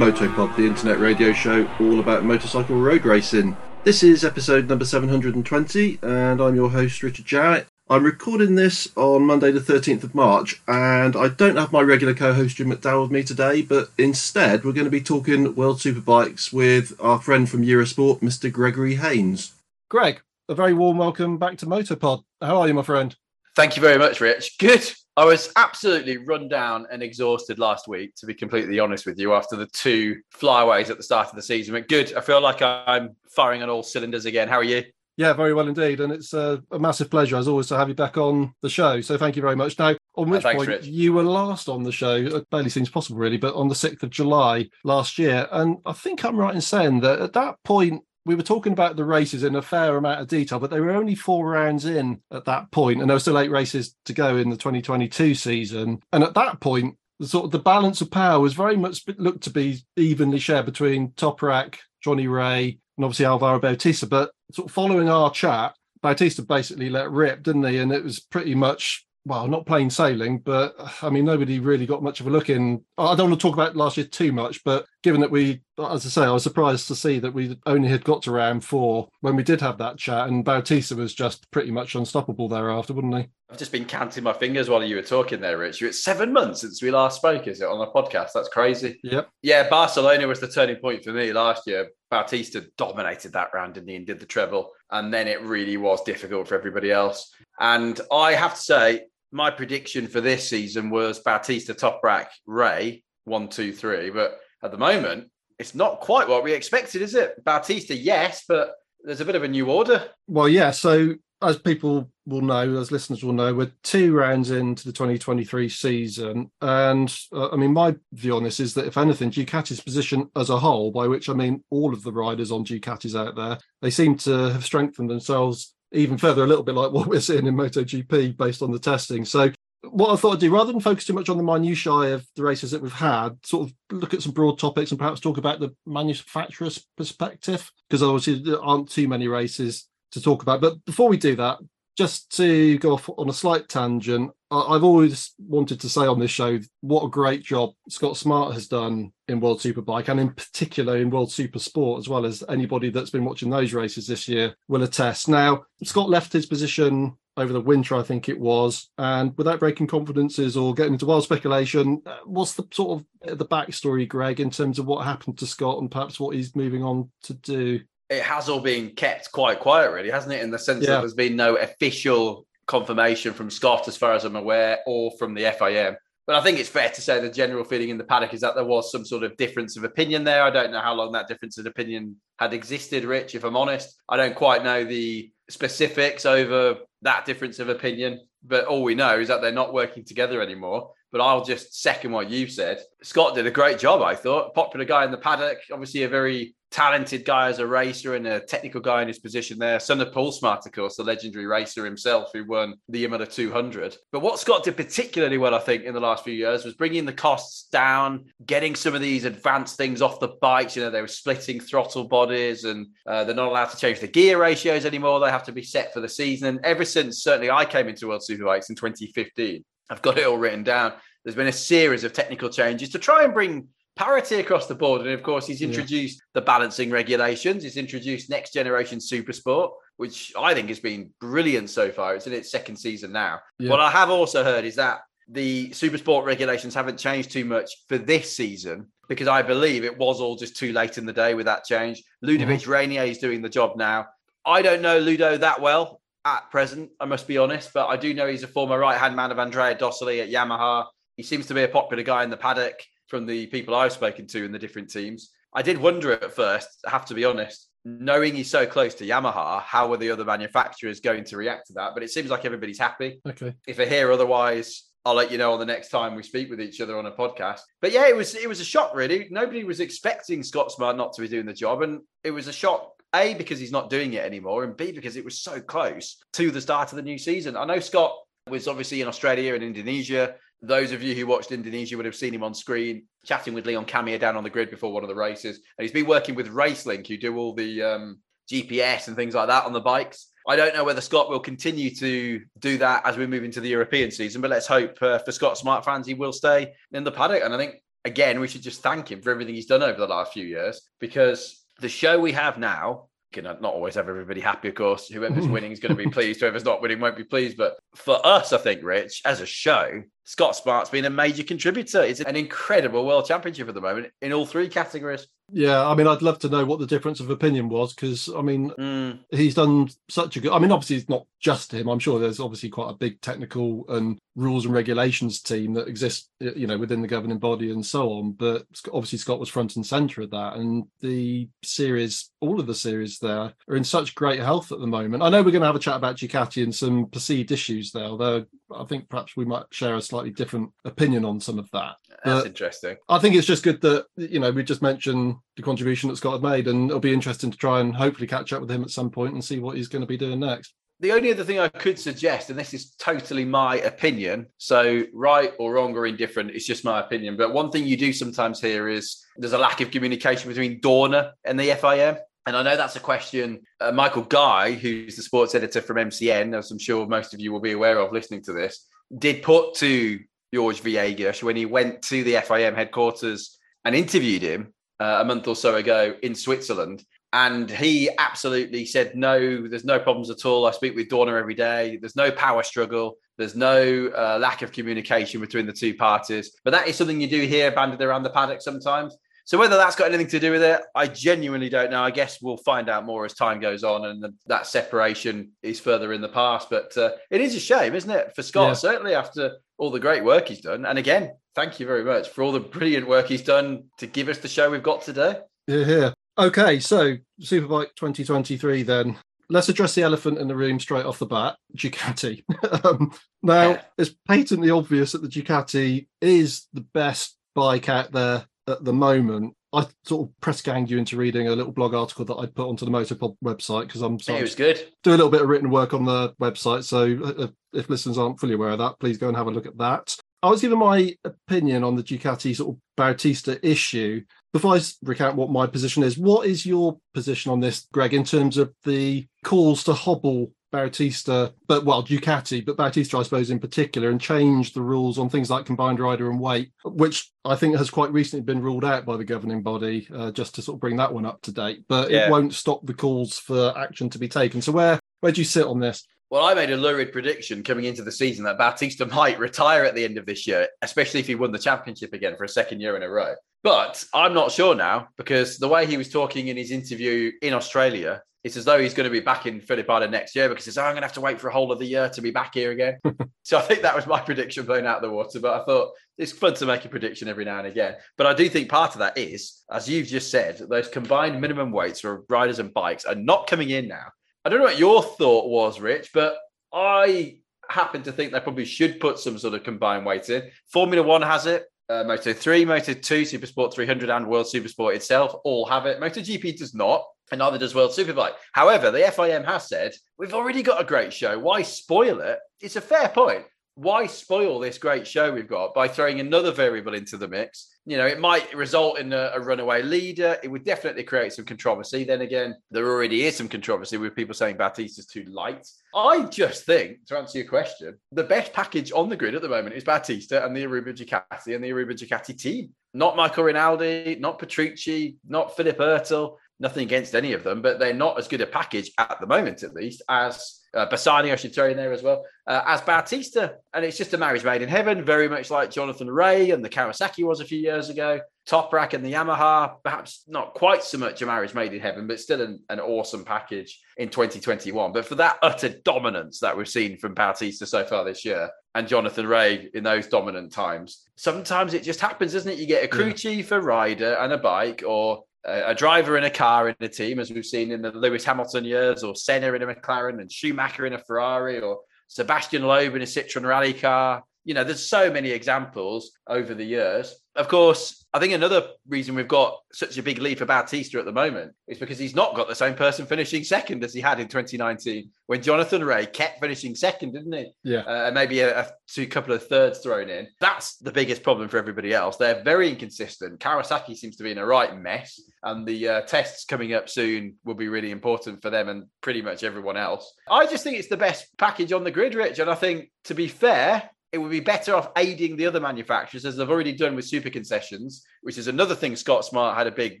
Motopod, the internet radio show all about motorcycle road racing. This is episode number 720, and I'm your host, Richard Jarrett. I'm recording this on Monday, the 13th of March, and I don't have my regular co host Jim McDowell with me today, but instead, we're going to be talking World Superbikes with our friend from Eurosport, Mr. Gregory Haines. Greg, a very warm welcome back to Motopod. How are you, my friend? Thank you very much, Rich. Good. I was absolutely run down and exhausted last week, to be completely honest with you, after the two flyaways at the start of the season. But good. I feel like I'm firing on all cylinders again. How are you? Yeah, very well indeed. And it's a, a massive pleasure, as always, to have you back on the show. So thank you very much. Now, on oh, which thanks, point Rich. you were last on the show, it barely seems possible, really, but on the 6th of July last year. And I think I'm right in saying that at that point, we were talking about the races in a fair amount of detail, but they were only four rounds in at that point, and there were still eight races to go in the 2022 season. And at that point, the sort of the balance of power was very much looked to be evenly shared between Toprak, Johnny Rea, and obviously Alvaro Bautista. But sort of following our chat, Bautista basically let rip, didn't he? And it was pretty much well, not plain sailing, but I mean, nobody really got much of a look in. I don't want to talk about last year too much, but given that we, as I say, I was surprised to see that we only had got to round four when we did have that chat, and Bautista was just pretty much unstoppable thereafter, wouldn't he? I've just been counting my fingers while you were talking there, Rich. It's seven months since we last spoke, is it, on the podcast? That's crazy. Yep. Yeah, Barcelona was the turning point for me last year. Bautista dominated that round, didn't he, and did the treble. And then it really was difficult for everybody else. And I have to say, my prediction for this season was Bautista, Toprak, Rea, one, two, three. But at the moment, it's not quite what we expected, is it? Bautista, yes, but there's a bit of a new order. Well, yeah. So as people will know, as listeners will know, we're two rounds into the 2023 season. And uh, I mean, my view on this is that if anything, Ducati's position as a whole, by which I mean all of the riders on Ducatis out there, they seem to have strengthened themselves even further, a little bit like what we're seeing in MotoGP based on the testing. So what I thought I'd do, rather than focus too much on the minutiae of the races that we've had, sort of look at some broad topics and perhaps talk about the manufacturer's perspective, because obviously there aren't too many races to talk about. But before we do that, just to go off on a slight tangent, I've always wanted to say on this show what a great job Scott Smart has done in World Superbike and in particular in World Super Sport, as well as anybody that's been watching those races this year will attest. Now, Scott left his position over the winter, I think it was, and without breaking confidences or getting into wild speculation, uh, what's the sort of the backstory, Greg, in terms of what happened to Scott and perhaps what he's moving on to do? it has all been kept quite quiet, really, hasn't it? In the sense Yeah. that there's been no official confirmation from Scott, as far as I'm aware, or from the FIM. But I think it's fair to say the general feeling in the paddock is that there was some sort of difference of opinion there. I don't know how long that difference of opinion had existed, Rich, if I'm honest. I don't quite know the specifics over that difference of opinion. But all we know is that they're not working together anymore. But I'll just second what you said. Scott did a great job, I thought. Popular guy in the paddock, obviously a very talented guy as a racer and a technical guy in his position there. Son of Paul Smart, of course, the legendary racer himself who won the Imola 200. But what Scott did particularly well, I think, in the last few years was bringing the costs down, getting some of these advanced things off the bikes. You know, they were splitting throttle bodies and uh, they're not allowed to change the gear ratios anymore. They have to be set for the season. And ever since, certainly, I came into World Superbikes in 2015, I've got it all written down. There's been a series of technical changes to try and bring parity across the board. And of course, he's Yeah. introduced the balancing regulations. He's introduced next generation super sport, which I think has been brilliant so far. It's in its second season now. Yeah. What I have also heard is that the super sport regulations haven't changed too much for this season because I believe it was all just too late in the day with that change. Ludovic uh-huh. Reignier is doing the job now. I don't know Ludo that well at present, I must be honest, but I do know he's a former right hand man of Andrea Dossoli at Yamaha. He seems to be a popular guy in the paddock from the people I've spoken to in the different teams. I did wonder at first, I have to be honest, knowing he's so close to Yamaha, how were the other manufacturers going to react to that? But it seems like everybody's happy. Okay. If I hear otherwise, I'll let you know on the next time we speak with each other on a podcast. But yeah, it was it was a shock really. Nobody was expecting Scott Smart not to be doing the job, and it was a shock. A because he's not doing it anymore, and B because it was so close to the start of the new season. I know Scott was obviously in Australia and Indonesia. Those of you who watched Indonesia would have seen him on screen chatting with Leon Camier down on the grid before one of the races. And he's been working with Racelink, who do all the um, GPS and things like that on the bikes. I don't know whether Scott will continue to do that as we move into the European season, but let's hope uh, for Scott Smart fans he will stay in the paddock. And I think again, we should just thank him for everything he's done over the last few years because the show we have now can not always have everybody happy, of course. Whoever's winning is going to be pleased. Whoever's not winning won't be pleased. But for us, I think, Rich, as a show, Scott Smart's been a major contributor. It's an incredible world championship at the moment in all three categories. Yeah, I mean, I'd love to know what the difference of opinion was because, I mean, mm. he's done such a good. I mean, obviously, it's not just him. I'm sure there's obviously quite a big technical and rules and regulations team that exists, you know, within the governing body and so on. But obviously, Scott was front and center of that. And the series, all of the series there, are in such great health at the moment. I know we're going to have a chat about Ducati and some perceived issues there, although I think perhaps we might share a slightly different opinion on some of that. That's but interesting. I think it's just good that, you know, we just mentioned the contribution that Scott had made, and it'll be interesting to try and hopefully catch up with him at some point and see what he's going to be doing next. The only other thing I could suggest, and this is totally my opinion, so right or wrong or indifferent, it's just my opinion. But one thing you do sometimes hear is there's a lack of communication between Dorna and the FIM. And I know that's a question uh, Michael Guy, who's the sports editor from MCN, as I'm sure most of you will be aware of listening to this, did put to George Viegas when he went to the FIM headquarters and interviewed him uh, a month or so ago in Switzerland. And he absolutely said, no, there's no problems at all. I speak with Dorna every day. There's no power struggle. There's no uh, lack of communication between the two parties. But that is something you do hear banded around the paddock sometimes. So whether that's got anything to do with it, I genuinely don't know. I guess we'll find out more as time goes on, and the, that separation is further in the past. But uh, it is a shame, isn't it, for Scott? Yeah. Certainly after all the great work he's done. And again, thank you very much for all the brilliant work he's done to give us the show we've got today. Yeah. yeah. Okay, so Superbike 2023 then. Let's address the elephant in the room straight off the bat Ducati. um, now, it's patently obvious that the Ducati is the best bike out there at the moment. I sort of press ganged you into reading a little blog article that I put onto the Motopod website because I'm it was good. Do a little bit of written work on the website. So uh, uh, if listeners aren't fully aware of that, please go and have a look at that. I was giving my opinion on the Ducati sort of Bautista issue. Before I recount what my position is, what is your position on this, Greg, in terms of the calls to hobble Bautista, but well, Ducati, but Bautista, I suppose, in particular, and change the rules on things like combined rider and weight, which I think has quite recently been ruled out by the governing body, uh, just to sort of bring that one up to date. But yeah. it won't stop the calls for action to be taken. So where where do you sit on this? Well, I made a lurid prediction coming into the season that Bautista might retire at the end of this year, especially if he won the championship again for a second year in a row. But I'm not sure now because the way he was talking in his interview in Australia, it's as though he's going to be back in Phillip Island next year because he says, oh, I'm going to have to wait for a whole of the year to be back here again. so I think that was my prediction blown out of the water. But I thought it's fun to make a prediction every now and again. But I do think part of that is, as you've just said, those combined minimum weights for riders and bikes are not coming in now. I don't know what your thought was, Rich, but I happen to think they probably should put some sort of combined weight in. Formula One has it uh, Moto 3, Moto 2, Supersport 300, and World Supersport itself all have it. MotoGP does not, and neither does World Superbike. However, the FIM has said, we've already got a great show. Why spoil it? It's a fair point why spoil this great show we've got by throwing another variable into the mix? You know, it might result in a, a, runaway leader. It would definitely create some controversy. Then again, there already is some controversy with people saying Bautista's too light. I just think, to answer your question, the best package on the grid at the moment is Bautista and the Aruba Ducati and the Aruba Ducati team. Not Michael Rinaldi, not Petrucci, not Philipp Oettl. Nothing against any of them, but they're not as good a package at the moment, at least, as uh, Bassani, I should throw in there as well, uh, as Bautista. And it's just a marriage made in heaven, very much like Jonathan Rea and the Kawasaki was a few years ago. Toprak and the Yamaha, perhaps not quite so much a marriage made in heaven, but still an, an awesome package in 2021. But for that utter dominance that we've seen from Bautista so far this year and Jonathan Rea in those dominant times, sometimes it just happens, doesn't it? You get a crew yeah. chief, a rider, and a bike, or a, driver in a car in a team, as we've seen in the Lewis Hamilton years, or Senna in a McLaren, and Schumacher in a Ferrari, or Sebastian Loeb in a Citroen rally car. You know, there's so many examples over the years. Of course, I think another reason we've got such a big lead for Bautista at the moment is because he's not got the same person finishing second as he had in 2019 when Jonathan Rea kept finishing second, didn't he? Yeah. Uh, and maybe a, a two couple of thirds thrown in. That's the biggest problem for everybody else. They're very inconsistent. Kawasaki seems to be in a right mess, and the uh, tests coming up soon will be really important for them and pretty much everyone else. I just think it's the best package on the grid, Rich. And I think, to be fair, it would be better off aiding the other manufacturers as they've already done with super concessions, which is another thing Scott Smart had a big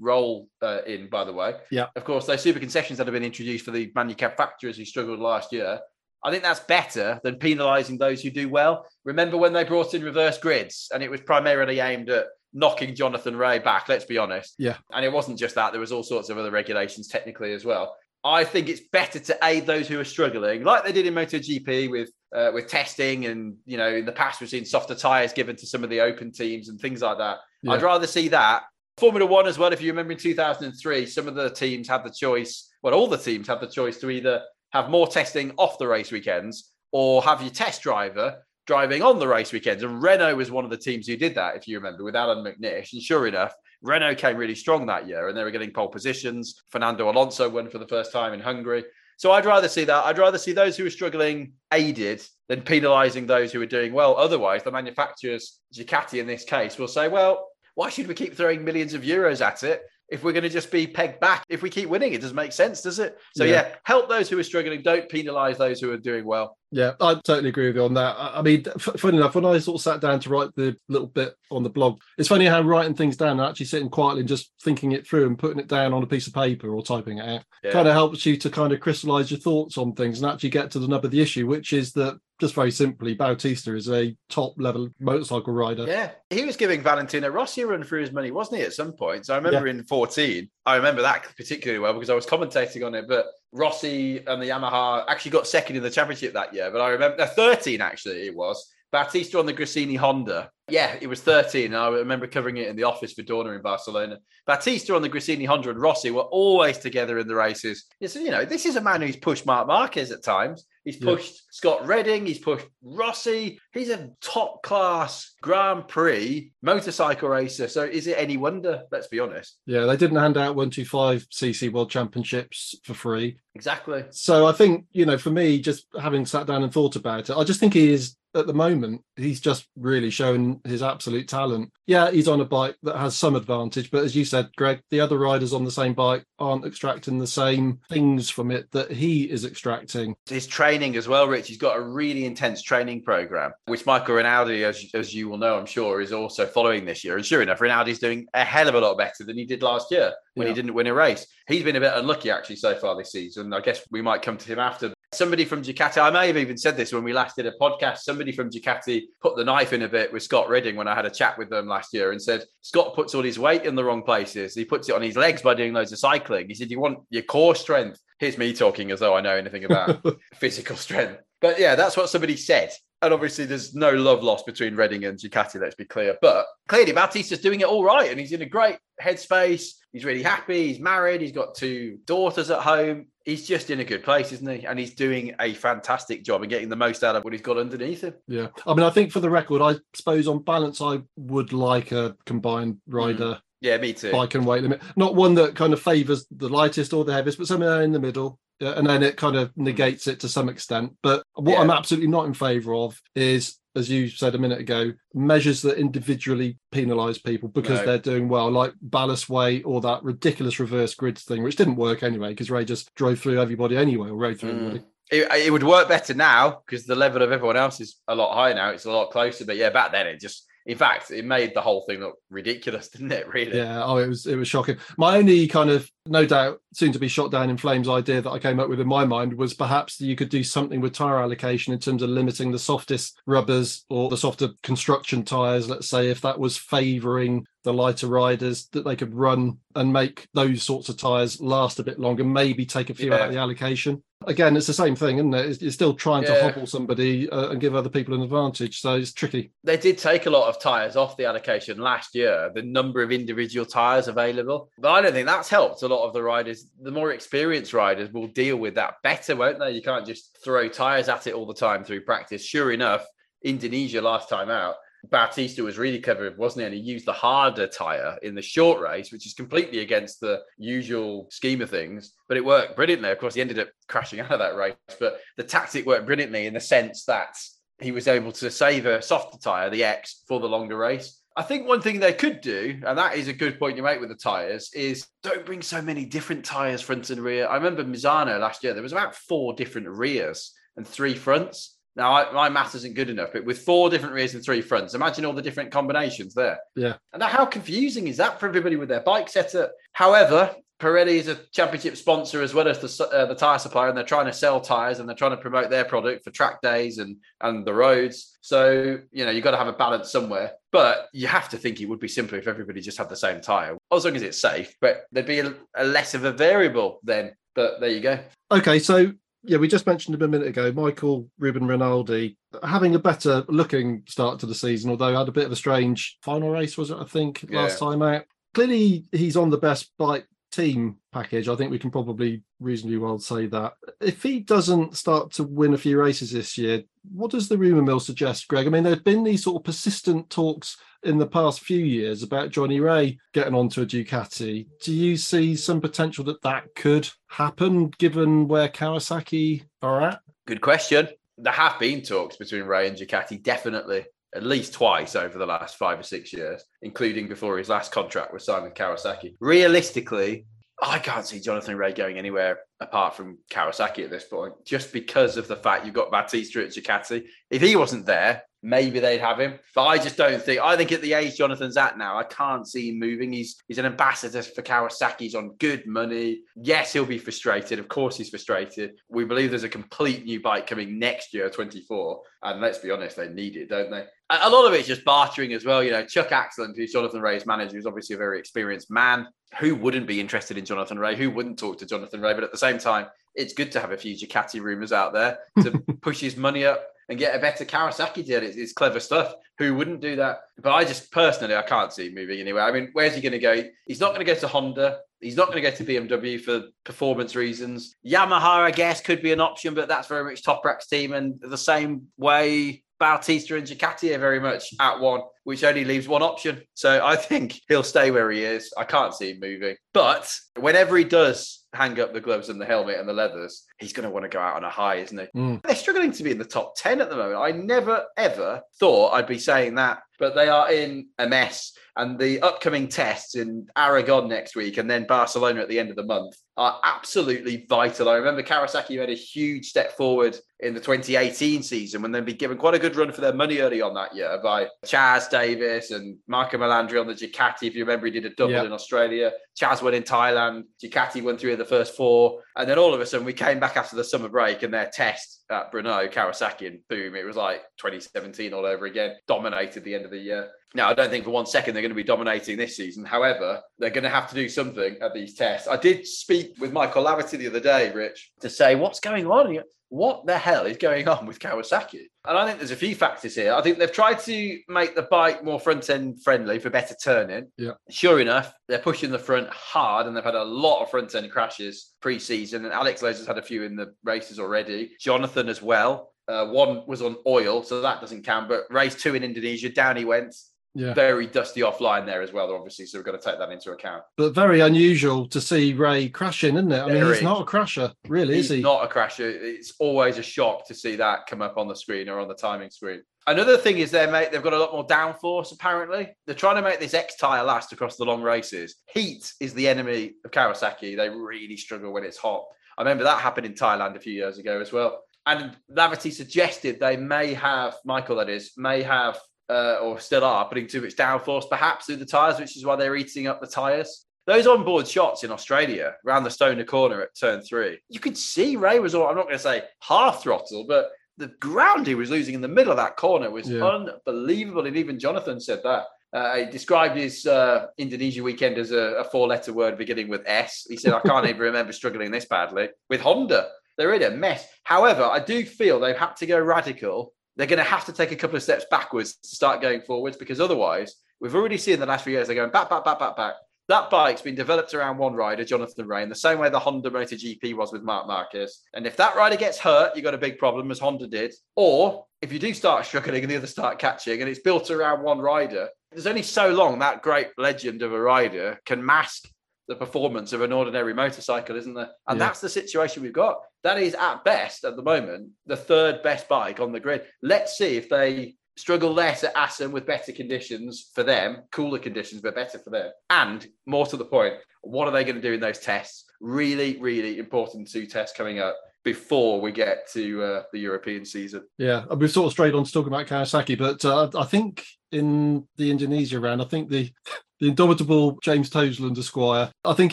role uh, in, by the way. Yeah. Of course, those super concessions that have been introduced for the manufacturers who struggled last year. I think that's better than penalising those who do well. Remember when they brought in reverse grids and it was primarily aimed at knocking Jonathan Rea back, let's be honest. Yeah. And it wasn't just that, there was all sorts of other regulations technically as well. I think it's better to aid those who are struggling, like they did in MotoGP with uh, with testing, and you know, in the past we've seen softer tires given to some of the open teams and things like that. Yeah. I'd rather see that. Formula One as well. If you remember in 2003, some of the teams had the choice. Well, all the teams had the choice to either have more testing off the race weekends or have your test driver driving on the race weekends. And Renault was one of the teams who did that, if you remember, with Allan McNish. And sure enough, Renault came really strong that year and they were getting pole positions. Fernando Alonso won for the first time in Hungary. So I'd rather see that. I'd rather see those who are struggling aided than penalising those who are doing well. Otherwise, the manufacturers, Ducati in this case, will say, well, why should we keep throwing millions of euros at it if we're going to just be pegged back if we keep winning? It doesn't make sense, does it? So, yeah, Yeah. help those who are struggling. Don't penalise those who are doing well. Yeah, I totally agree with you on that. I I mean, f- funny enough, when I sort of sat down to write the little bit on the blog, it's funny how writing things down and actually sitting quietly and just thinking it through and putting it down on a piece of paper or typing it out Yeah. kind of helps you to kind of crystallize your thoughts on things and actually get to the nub of the issue, which is that just very simply, Bautista is a top level motorcycle rider. Yeah, he was giving Valentino Rossi a run for his money, wasn't he? At some point, so I remember in fourteen, I remember that particularly well because I was commentating on it. But Rossi and the Yamaha actually got second in the championship that year. But I remember uh, thirteen actually it was Bautista on the Gresini Honda. Yeah, it was thirteen. And I remember covering it in the office for Dorna in Barcelona. Bautista on the Gresini Honda and Rossi were always together in the races. It's, you know, this is a man who's pushed Marc Marquez at times. He's Yeah. pushed Scott Redding. He's pushed Rossi. He's a top class Grand Prix motorcycle racer. So is it any wonder? Let's be honest. Yeah, they didn't hand out 125 CC World Championships for free. Exactly. So I think, you know, for me, just having sat down and thought about it, I just think he is at the moment, he's just really shown his absolute talent. Yeah, he's on a bike that has some advantage, but as you said, Greg, the other riders on the same bike aren't extracting the same things from it that he is extracting. His training as well, Rich. He's got a really intense training program, which Michael Rinaldi, as, as you will know, I'm sure, is also following this year. And sure enough, Rinaldi's doing a hell of a lot better than he did last year when he didn't win a race. He's been a bit unlucky actually so far this season. I guess we might come to him after. Somebody from Ducati, I may have even said this when we last did a podcast. Somebody from Ducati put the knife in a bit with Scott Redding when I had a chat with them last year and said Scott puts all his weight in the wrong places. He puts it on his legs by doing loads of cycling. He said, You want your core strength? Here's me talking as though I know anything about physical strength. But yeah, that's what somebody said. And obviously, there's no love lost between Redding and Ducati, let's be clear. But clearly, Bautista's doing it all right and he's in a great headspace. He's really happy. He's married. He's got two daughters at home. He's just in a good place, isn't he? And he's doing a fantastic job and getting the most out of what he's got underneath him. Yeah. I mean, I think for the record, I suppose on balance, I would like a combined mm-hmm. rider Yeah, me too. bike and weight limit. Not one that kind of favours the lightest or the heaviest, but somewhere in the middle. And then it kind of negates it to some extent. But what Yeah. I'm absolutely not in favour of is, as you said a minute ago, measures that individually penalise people because No. they're doing well, like ballast weight or that ridiculous reverse grids thing, which didn't work anyway because Rea just drove through everybody anyway, or rode through Mm. everybody. It, it would work better now because the level of everyone else is a lot higher now. It's a lot closer. But yeah, back then it just, in fact, it made the whole thing look ridiculous, didn't it? Really? Yeah, oh, it was it was shocking. My only kind of no doubt soon to be shot down in flames idea that I came up with in my mind was perhaps that you could do something with tire allocation in terms of limiting the softest rubbers or the softer construction tires. Let's say if that was favouring the lighter riders, that they could run and make those sorts of tires last a bit longer, maybe take a few out of the allocation. Again, it's the same thing, isn't it? It's, you're still trying to hobble somebody uh, and give other people an advantage, so it's tricky. They did take a lot of tyres off the allocation last year, the number of individual tyres available. But I don't think that's helped a lot of the riders. The more experienced riders will deal with that better, won't they? You can't just throw tyres at it all the time through practice. Sure enough, Indonesia last time out, Bautista was really clever, wasn't he? And he used the harder tyre in the short race, which is completely against the usual scheme of things. But it worked brilliantly. Of course, he ended up crashing out of that race. But the tactic worked brilliantly in the sense that he was able to save a softer tyre, the X, for the longer race. I think one thing they could do, and that is a good point you make with the tyres, is don't bring so many different tyres front and rear. I remember Misano last year, there was about four different rears and three fronts. Now, I, my math isn't good enough, but with four different rears and three fronts, imagine all the different combinations there. Yeah. And how confusing is that for everybody with their bike setup? However, Pirelli is a championship sponsor as well as the, uh, the tire supplier, and they're trying to sell tires and they're trying to promote their product for track days and and the roads. So you know you've got to have a balance somewhere. But you have to think it would be simpler if everybody just had the same tire, as long as it's safe. But there'd be a, a less of a variable then. But there you go. Okay, so yeah, we just mentioned him a minute ago, Michael Ruben Rinaldi having a better looking start to the season, although had a bit of a strange final race, was it? I think Yeah. last time out. Clearly, he's on the best bike team package. I think we can probably reasonably well say that. If he doesn't start to win a few races this year, what does the rumour mill suggest, Greg? I mean, there have been these sort of persistent talks in the past few years about Johnny Rea getting onto a Ducati. Do you see some potential that that could happen given where Kawasaki are at? Good question. There have been talks between Rea and Ducati, definitely at least twice over the last five or six years, including before his last contract with Kawasaki. Realistically, I can't see Jonathan Rea going anywhere apart from Kawasaki at this point, just because of the fact you've got Bautista at Ducati. If he wasn't there, maybe they'd have him. But I just don't think. I think at the age Jonathan's at now, I can't see him moving. He's he's an ambassador for Kawasaki. He's on good money. Yes, he'll be frustrated. Of course, he's frustrated. We believe there's a complete new bike coming next year, 24. And let's be honest, they need it, don't they? A lot of it's just bartering as well. You know, Chuck Axland, who's Jonathan Rea's manager, is obviously a very experienced man. Who wouldn't be interested in Jonathan Rea? Who wouldn't talk to Jonathan Rea? But at the same time, it's good to have a few Ducati rumors out there to push his money up and get a better Kawasaki deal. It's, it's clever stuff. Who wouldn't do that? But I just personally, I can't see him moving anywhere. I mean, where's he going to go? He's not going to go to Honda. He's not going to go to BMW for performance reasons. Yamaha, I guess, could be an option, but that's very much Toprak's team. And the same way Bautista and Ducati are very much at one, which only leaves one option. So I think he'll stay where he is. I can't see him moving. But whenever he does hang up the gloves and the helmet and the leathers, he's going to want to go out on a high, isn't he? Mm. They're struggling to be in the top 10 at the moment. I never, ever thought I'd be saying that, but they are in a mess. And the upcoming tests in Aragon next week and then Barcelona at the end of the month are absolutely vital. I remember Kawasaki made a huge step forward in the 2018 season when they'd been given quite a good run for their money early on that year by Chaz Davies and Marco Melandri on the Ducati. If you remember, he did a double Yeah. in Australia. Chaz went in Thailand. Ducati won three of the first four. And then all of a sudden, we came back after the summer break and their test at Brno, Kawasaki, and boom, it was like 2017 all over again. Dominated the end of the year. Now, I don't think for one second they're going to be dominating this season. However, they're going to have to do something at these tests. I did speak with Michael Laverty the other day, Rich, to say, what's going on? What the hell is going on with Kawasaki? And I think there's a few factors here. I think they've tried to make the bike more front end friendly for better turning. Yeah. Sure enough, they're pushing the front hard and they've had a lot of front end crashes pre season. And Alex Lowes has had a few in the races already. Jonathan as well. Uh, one was on oil, so that doesn't count. But race two in Indonesia, down he went. Yeah. Very dusty offline there as well, obviously. So we've got to take that into account. But very unusual to see Rea crashing, isn't it? I mean, Very. he's not a crasher, really, He's is he? not a crasher. It's always a shock to see that come up on the screen or on the timing screen. Another thing is they mate, they've got a lot more downforce apparently. They're trying to make this X tire last across the long races. Heat is the enemy of Kawasaki. They really struggle when it's hot. I remember that happened in Thailand a few years ago as well. And Laverty suggested they may have, Michael that is, may have uh, or still are putting too much downforce perhaps through the tyres, which is why they're eating up the tyres. Those onboard shots in Australia around the Stoner corner at turn three, you could see Rea was all, I'm not going to say half throttle, but the ground he was losing in the middle of that corner was Yeah. unbelievable. And even Jonathan said that. Uh, he described his uh, Indonesia weekend as a, a four letter word beginning with S. He said, I can't even remember struggling this badly. With Honda, they're in a mess. However, I do feel they've had to go radical. They're going to have to take a couple of steps backwards to start going forwards because otherwise, we've already seen the last few years they're going back, back, back, back, back. That bike's been developed around one rider, Jonathan Rea, in the same way the Honda MotoGP was with Marc Marquez. And if that rider gets hurt, you've got a big problem, as Honda did. Or if you do start struggling and the others start catching, and it's built around one rider, there's only so long that great legend of a rider can mask the performance of an ordinary motorcycle, isn't there? And Yeah. that's the situation we've got. That is at best at the moment the third best bike on the grid. Let's see if they struggle less at Assen with better conditions for them, cooler conditions, but better for them. And more to the point, what are they going to do in those tests? Really, really important two tests coming up before we get to uh, the European season. Yeah, we've sort of strayed on to talking about Kawasaki, but uh, I think in the Indonesia round, I think the the indomitable James Toseland Esquire, I think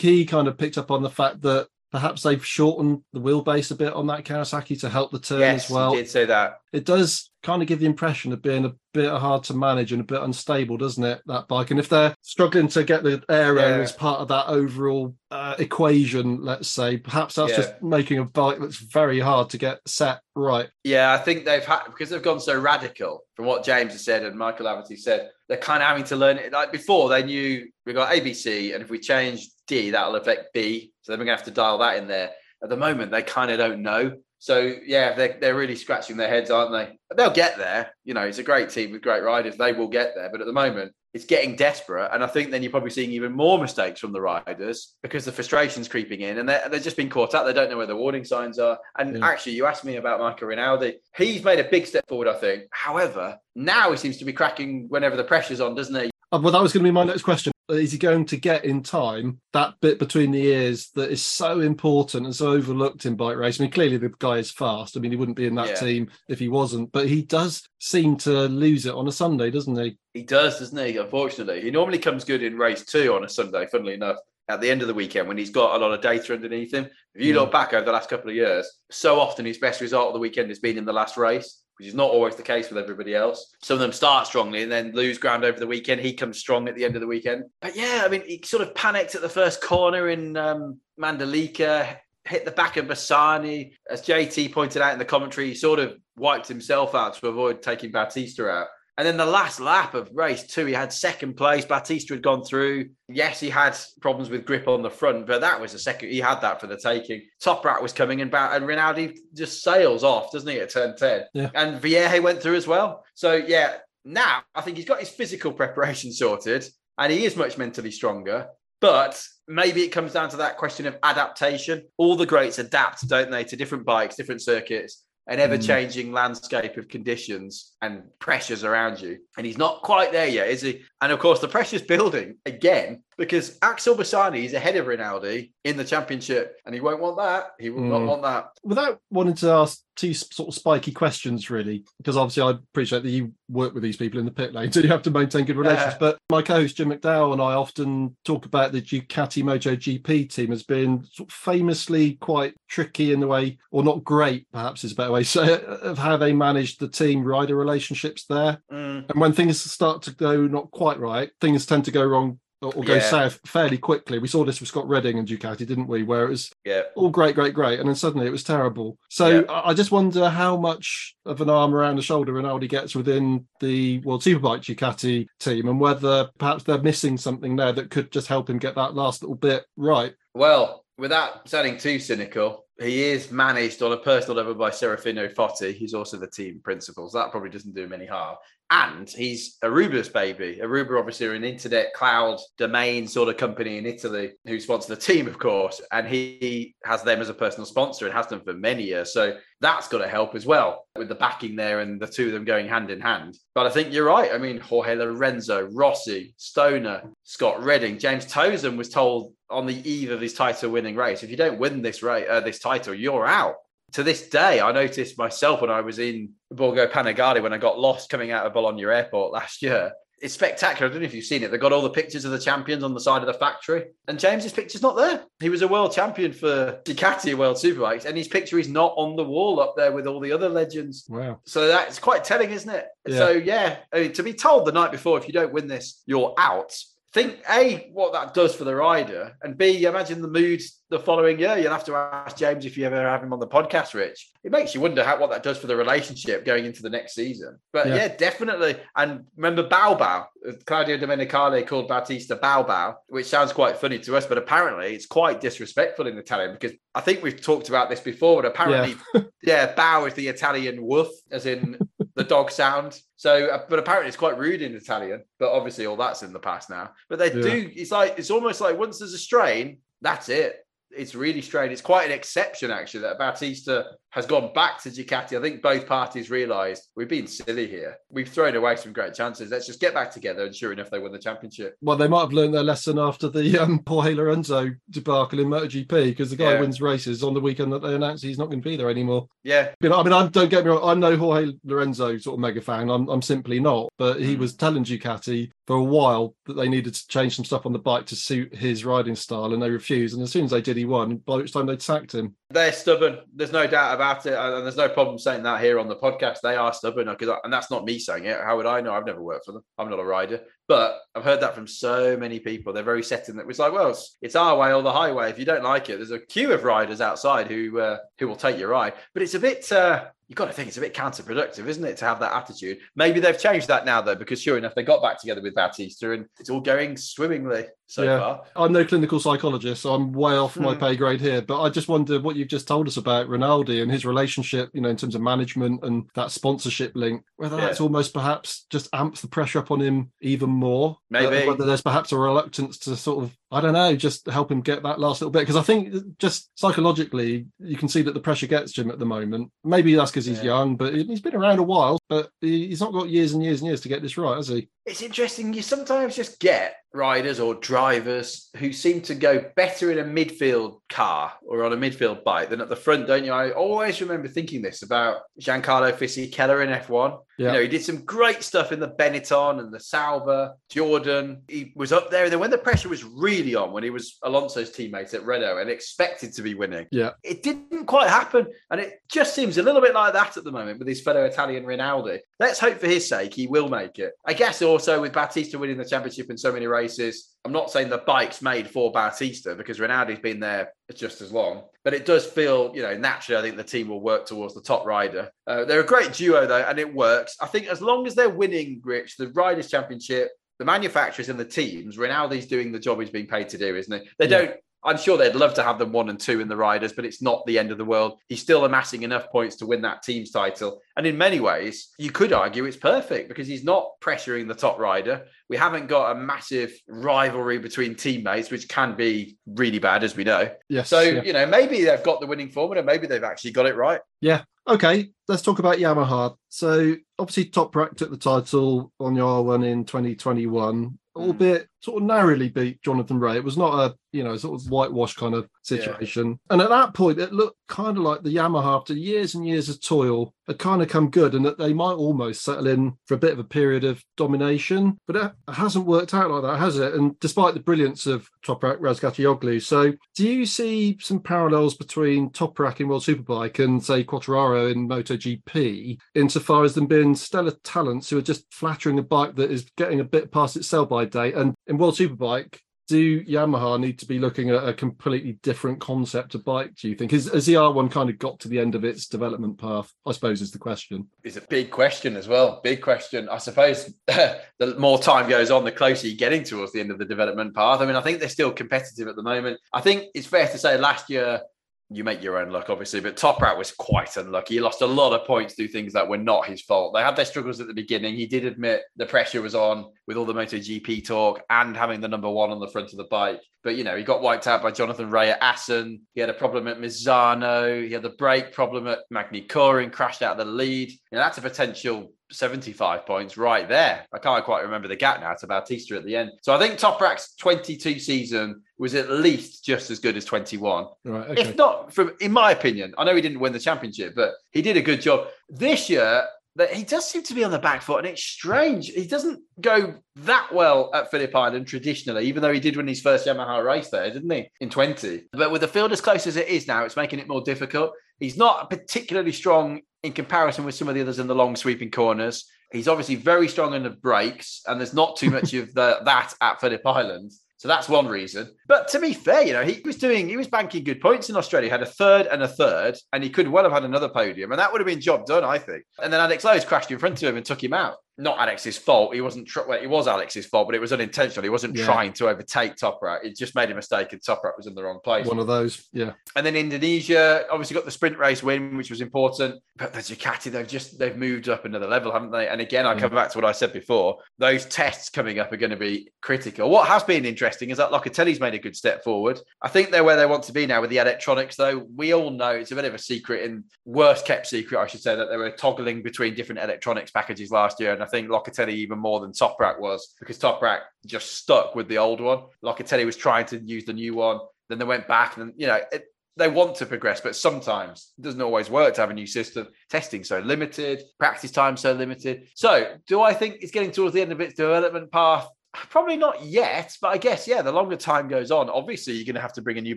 he kind of picked up on the fact that perhaps they've shortened the wheelbase a bit on that Kawasaki to help the turn yes, as well. He did say that. It does kind of give the impression of being a bit hard to manage and a bit unstable, doesn't it? That bike, and if they're struggling to get the aero Yeah. as part of that overall uh, equation, let's say, perhaps that's Yeah. just making a bike that's very hard to get set right. Yeah, I think they've had because they've gone so radical from what James has said and Michael Laverty said. They're kind of having to learn it. Like before, they knew we got ABC, and if we change D, that'll affect B. So then we're gonna have to dial that in there. At the moment, they kind of don't know. So yeah, they're they're really scratching their heads, aren't they? They'll get there. You know, it's a great team with great riders. They will get there. But at the moment, it's getting desperate, and I think then you're probably seeing even more mistakes from the riders because the frustration's creeping in, and they're, they're just been caught out. They don't know where the warning signs are. And Yeah. actually, you asked me about Michael Rinaldi. He's made a big step forward, I think. However, now he seems to be cracking whenever the pressure's on, doesn't he? Uh, Well, that was going to be my next question. Is he going to get in time that bit between the ears that is so important and so overlooked in bike racing? I mean, clearly the guy is fast. I mean, he wouldn't be in that Yeah. team if he wasn't, but he does seem to lose it on a Sunday, doesn't he? He does, doesn't he? Unfortunately, he normally comes good in race two on a Sunday. Funnily enough, at the end of the weekend when he's got a lot of data underneath him. If you Yeah. look back over the last couple of years, so often his best result of the weekend has been in the last race, which is not always the case with everybody else. Some of them start strongly and then lose ground over the weekend. He comes strong at the end of the weekend. But yeah, I mean, he sort of panicked at the first corner in um, Mandalika. Hit the back of Bassani. As JT pointed out in the commentary, he sort of wiped himself out to avoid taking Bautista out. And then the last lap of race two, he had second place. Bautista had gone through. Yes, he had problems with grip on the front, but that was a second. He had that for the taking. Toprak was coming in, and Rinaldi just sails off, doesn't he, at turn 10? Yeah. And Vierge went through as well. So, yeah, now I think he's got his physical preparation sorted and he is much mentally stronger. But maybe it comes down to that question of adaptation. All the greats adapt, don't they, to different bikes, different circuits an ever mm. changing landscape of conditions and pressures around you. And he's not quite there yet, is he? And of course, the pressure's building again because Axel Bassani is ahead of Rinaldi in the championship, and he won't want that. He will not Mm. want that. Without wanting to ask two sort of spiky questions, really, because obviously I appreciate that you work with these people in the pit lane, so you have to maintain good relations. But my co-host Jim McDowell and I often talk about the Ducati MotoGP team as being sort of famously quite tricky in the way, or not great, perhaps is a better way, so of how they manage the team rider relationships there. Mm, And when things start to go not quite right, things tend to go wrong or, or go Yeah. south fairly quickly. We saw this with Scott Redding and Ducati, didn't we? Where it was yeah. all great, great, great, and then suddenly it was terrible. So Yeah. I I just wonder how much of an arm around the shoulder Rinaldi gets within the World Superbike Ducati team, and whether perhaps they're missing something there that could just help him get that last little bit right. Well, without sounding too cynical, he is managed on a personal level by Serafino Foti, who's also the team principal. So that probably doesn't do him any harm. And he's Aruba's baby. Aruba, obviously, an internet cloud domain sort of company in Italy who sponsor the team, of course. And he has them as a personal sponsor and has them for many years. So that's got to help as well with the backing there and the two of them going hand in hand. But I think you're right. I mean, Jorge Lorenzo, Rossi, Stoner, Scott Redding, James Toseland was told on the eve of his title winning race, if you don't win this race, uh, this title, you're out. To this day, I noticed myself when I was in Borgo Panigale when I got lost coming out of Bologna Airport last year. It's spectacular. I don't know if you've seen it. They've got all the pictures of the champions on the side of the factory, and James's picture's not there. He was a world champion for Ducati World Superbikes, and his picture is not on the wall up there with all the other legends. Wow. So that's quite telling, isn't it? Yeah. So yeah, I mean, to be told the night before if you don't win this, you're out. Think a what that does for the rider, and b imagine the mood the following year. You'll have to ask James if you ever have him on the podcast, Rich. It makes you wonder how what that does for the relationship going into the next season. But Yeah. yeah, definitely. And remember Bao Bao, Claudio Domenicali called Bautista Bao Bao, which sounds quite funny to us, but apparently it's quite disrespectful in Italian because I think we've talked about this before. But apparently, yeah, Bao is the Italian woof, as in the dog sound. So, uh, but apparently it's quite rude in Italian. But obviously, all that's in the past now. But they Yeah. do. It's like it's almost like once there's a strain, that's it. It's really strange. It's quite an exception actually that Bautista has gone back to Ducati. I think both parties realised we've been silly here. We've thrown away some great chances. Let's just get back together. And sure enough, they won the championship. Well, they might have learned their lesson after the um, Jorge Lorenzo debacle in MotoGP because the guy Yeah. wins races on the weekend that they announced he's not going to be there anymore. Yeah, You know, I mean, I don't get me wrong. I'm no Jorge Lorenzo sort of mega fan. I'm, I'm simply not. But he Mm. was telling Ducati for a while that they needed to change some stuff on the bike to suit his riding style, and they refused. And as soon as they did, he won. By which time they'd sacked him. they're stubborn. There's no doubt and there's no problem saying that here on the podcast. They are stubborn, because and that's not me saying it. How would I know? I've never worked for them. I'm not a rider, but I've heard that from so many people. They're very set in that. It's like, well, it's, our way or the highway. If you don't like it, there's a queue of riders outside who uh, who will take your ride. But it's a bit. Uh, You've got to think it's a bit counterproductive, isn't it, to have that attitude? Maybe they've changed that now, though, because sure enough, they got back together with Bautista and it's all going swimmingly so Yeah. far. I'm no clinical psychologist, so I'm way off my Hmm. pay grade here. But I just wonder what you've just told us about Rinaldi and his relationship, you know, in terms of management and that sponsorship link, whether Yeah. that's almost perhaps just amps the pressure up on him even more. Maybe. Uh, whether there's perhaps a reluctance to sort of, I don't know, just help him get that last little bit. Because I think just psychologically, you can see that the pressure gets him at the moment. Maybe that's because he's Yeah. young, but he's been around a while, but he's not got years and years and years to get this right, has he? It's interesting. You sometimes just get riders or drivers who seem to go better in a midfield car or on a midfield bike than at the front, don't you? I always remember thinking this about Giancarlo Fisichella in F1. Yeah. You know, he did some great stuff in the Benetton and the Sauber, Jordan. He was up there. And then when the pressure was really on, when he was Alonso's teammate at Renault and expected to be winning, Yeah. it didn't quite happen. And it just seems a little bit like that at the moment with his fellow Italian Rinaldi. Let's hope for his sake he will make it. I guess also with Bautista winning the championship in so many races, I'm not saying the bike's made for Bautista because Rinaldi's been there just as long. But it does feel, you know, naturally, I think the team will work towards the top rider. Uh, they're a great duo, though, and it works. I think as long as they're winning, Rich, the Riders' Championship, the manufacturers and the teams, Rinaldi's doing the job he's being paid to do, isn't he? They Yeah. don't I'm sure they'd love to have them one and two in the riders, but it's not the end of the world. He's still amassing enough points to win that team's title. And in many ways, you could argue it's perfect because he's not pressuring the top rider. We haven't got a massive rivalry between teammates, which can be really bad, as we know. Yes. So, yeah. you know, maybe they've got the winning formula. Maybe they've actually got it right. Yeah. Okay, let's talk about Yamaha. So obviously Toprak took the title on your one in 2021, mm. albeit sort of narrowly beat Jonathan Rea. It was not a you know sort of whitewash kind of situation. And at that point, it looked kind of like the Yamaha after years and years of toil had kind of come good, and that they might almost settle in for a bit of a period of domination. But it hasn't worked out like that, has it? And despite the brilliance of Toprak Razgatlioglu, so do you see some parallels between Toprak in World Superbike and say Quartararo in MotoGP, insofar as them being stellar talents who are just flattering a bike that is getting a bit past its sell-by date? And in World Superbike, do Yamaha need to be looking at a completely different concept of bike? Do you think has, has the R1 kind of got to the end of its development path? I suppose is the question. It's a big question as well. Big question. I suppose the more time goes on, the closer you're getting towards the end of the development path. I mean, I think they're still competitive at the moment. I think it's fair to say last year, you make your own luck, obviously, but Toprak was quite unlucky. He lost a lot of points through things that were not his fault. They had their struggles at the beginning. He did admit the pressure was on with all the MotoGP talk and having the number one on the front of the bike. But, you know, he got wiped out by Jonathan Rea at Assen. He had a problem at Misano. He had the brake problem at Magny Corin, crashed out of the lead. You know, that's a potential 75 points right there. I can't quite remember the gap now to Bautista at the end. So I think Toprak's 22 season was at least just as good as 21. Right. Okay. If not, from in my opinion, I know he didn't win the championship, but he did a good job. This year, that he does seem to be on the back foot, and it's strange. He doesn't go that well at Phillip Island traditionally, even though he did win his first Yamaha race there, didn't he? In 20. But with the field as close as it is now, it's making it more difficult. He's not particularly strong in comparison with some of the others in the long sweeping corners. He's obviously very strong in the brakes, and there's not too much of the, that at Phillip Island. So that's one reason. But to be fair, you know, he was doing, he was banking good points in Australia. He had a third and a third, and he could well have had another podium, and that would have been job done, I think. And then Alex Lowes crashed in front of him and took him out. Not Alex's fault. He wasn't. Tr- well, it was Alex's fault, but it was unintentional. He wasn't Yeah. trying to overtake Toprak. He just made a mistake, and Toprak was in the wrong place. One of those, yeah. And then Indonesia obviously got the sprint race win, which was important. But the Ducati, they've just they've moved up another level, haven't they? And again, I Mm. come back to what I said before. Those tests coming up are going to be critical. What has been interesting is that Locatelli's made a good step forward. I think they're where they want to be now with the electronics, though. We all know it's a bit of a secret, and worst kept secret, I should say, that they were toggling between different electronics packages last year. And I think Locatelli even more than Toprak was because Toprak just stuck with the old one. Locatelli was trying to use the new one. Then they went back, and you know, it, they want to progress, but sometimes it doesn't always work to have a new system. Testing so limited, practice time so limited. So, do I think it's getting towards the end of its development path? Probably not yet, but I guess yeah. The longer time goes on, obviously you're going to have to bring a new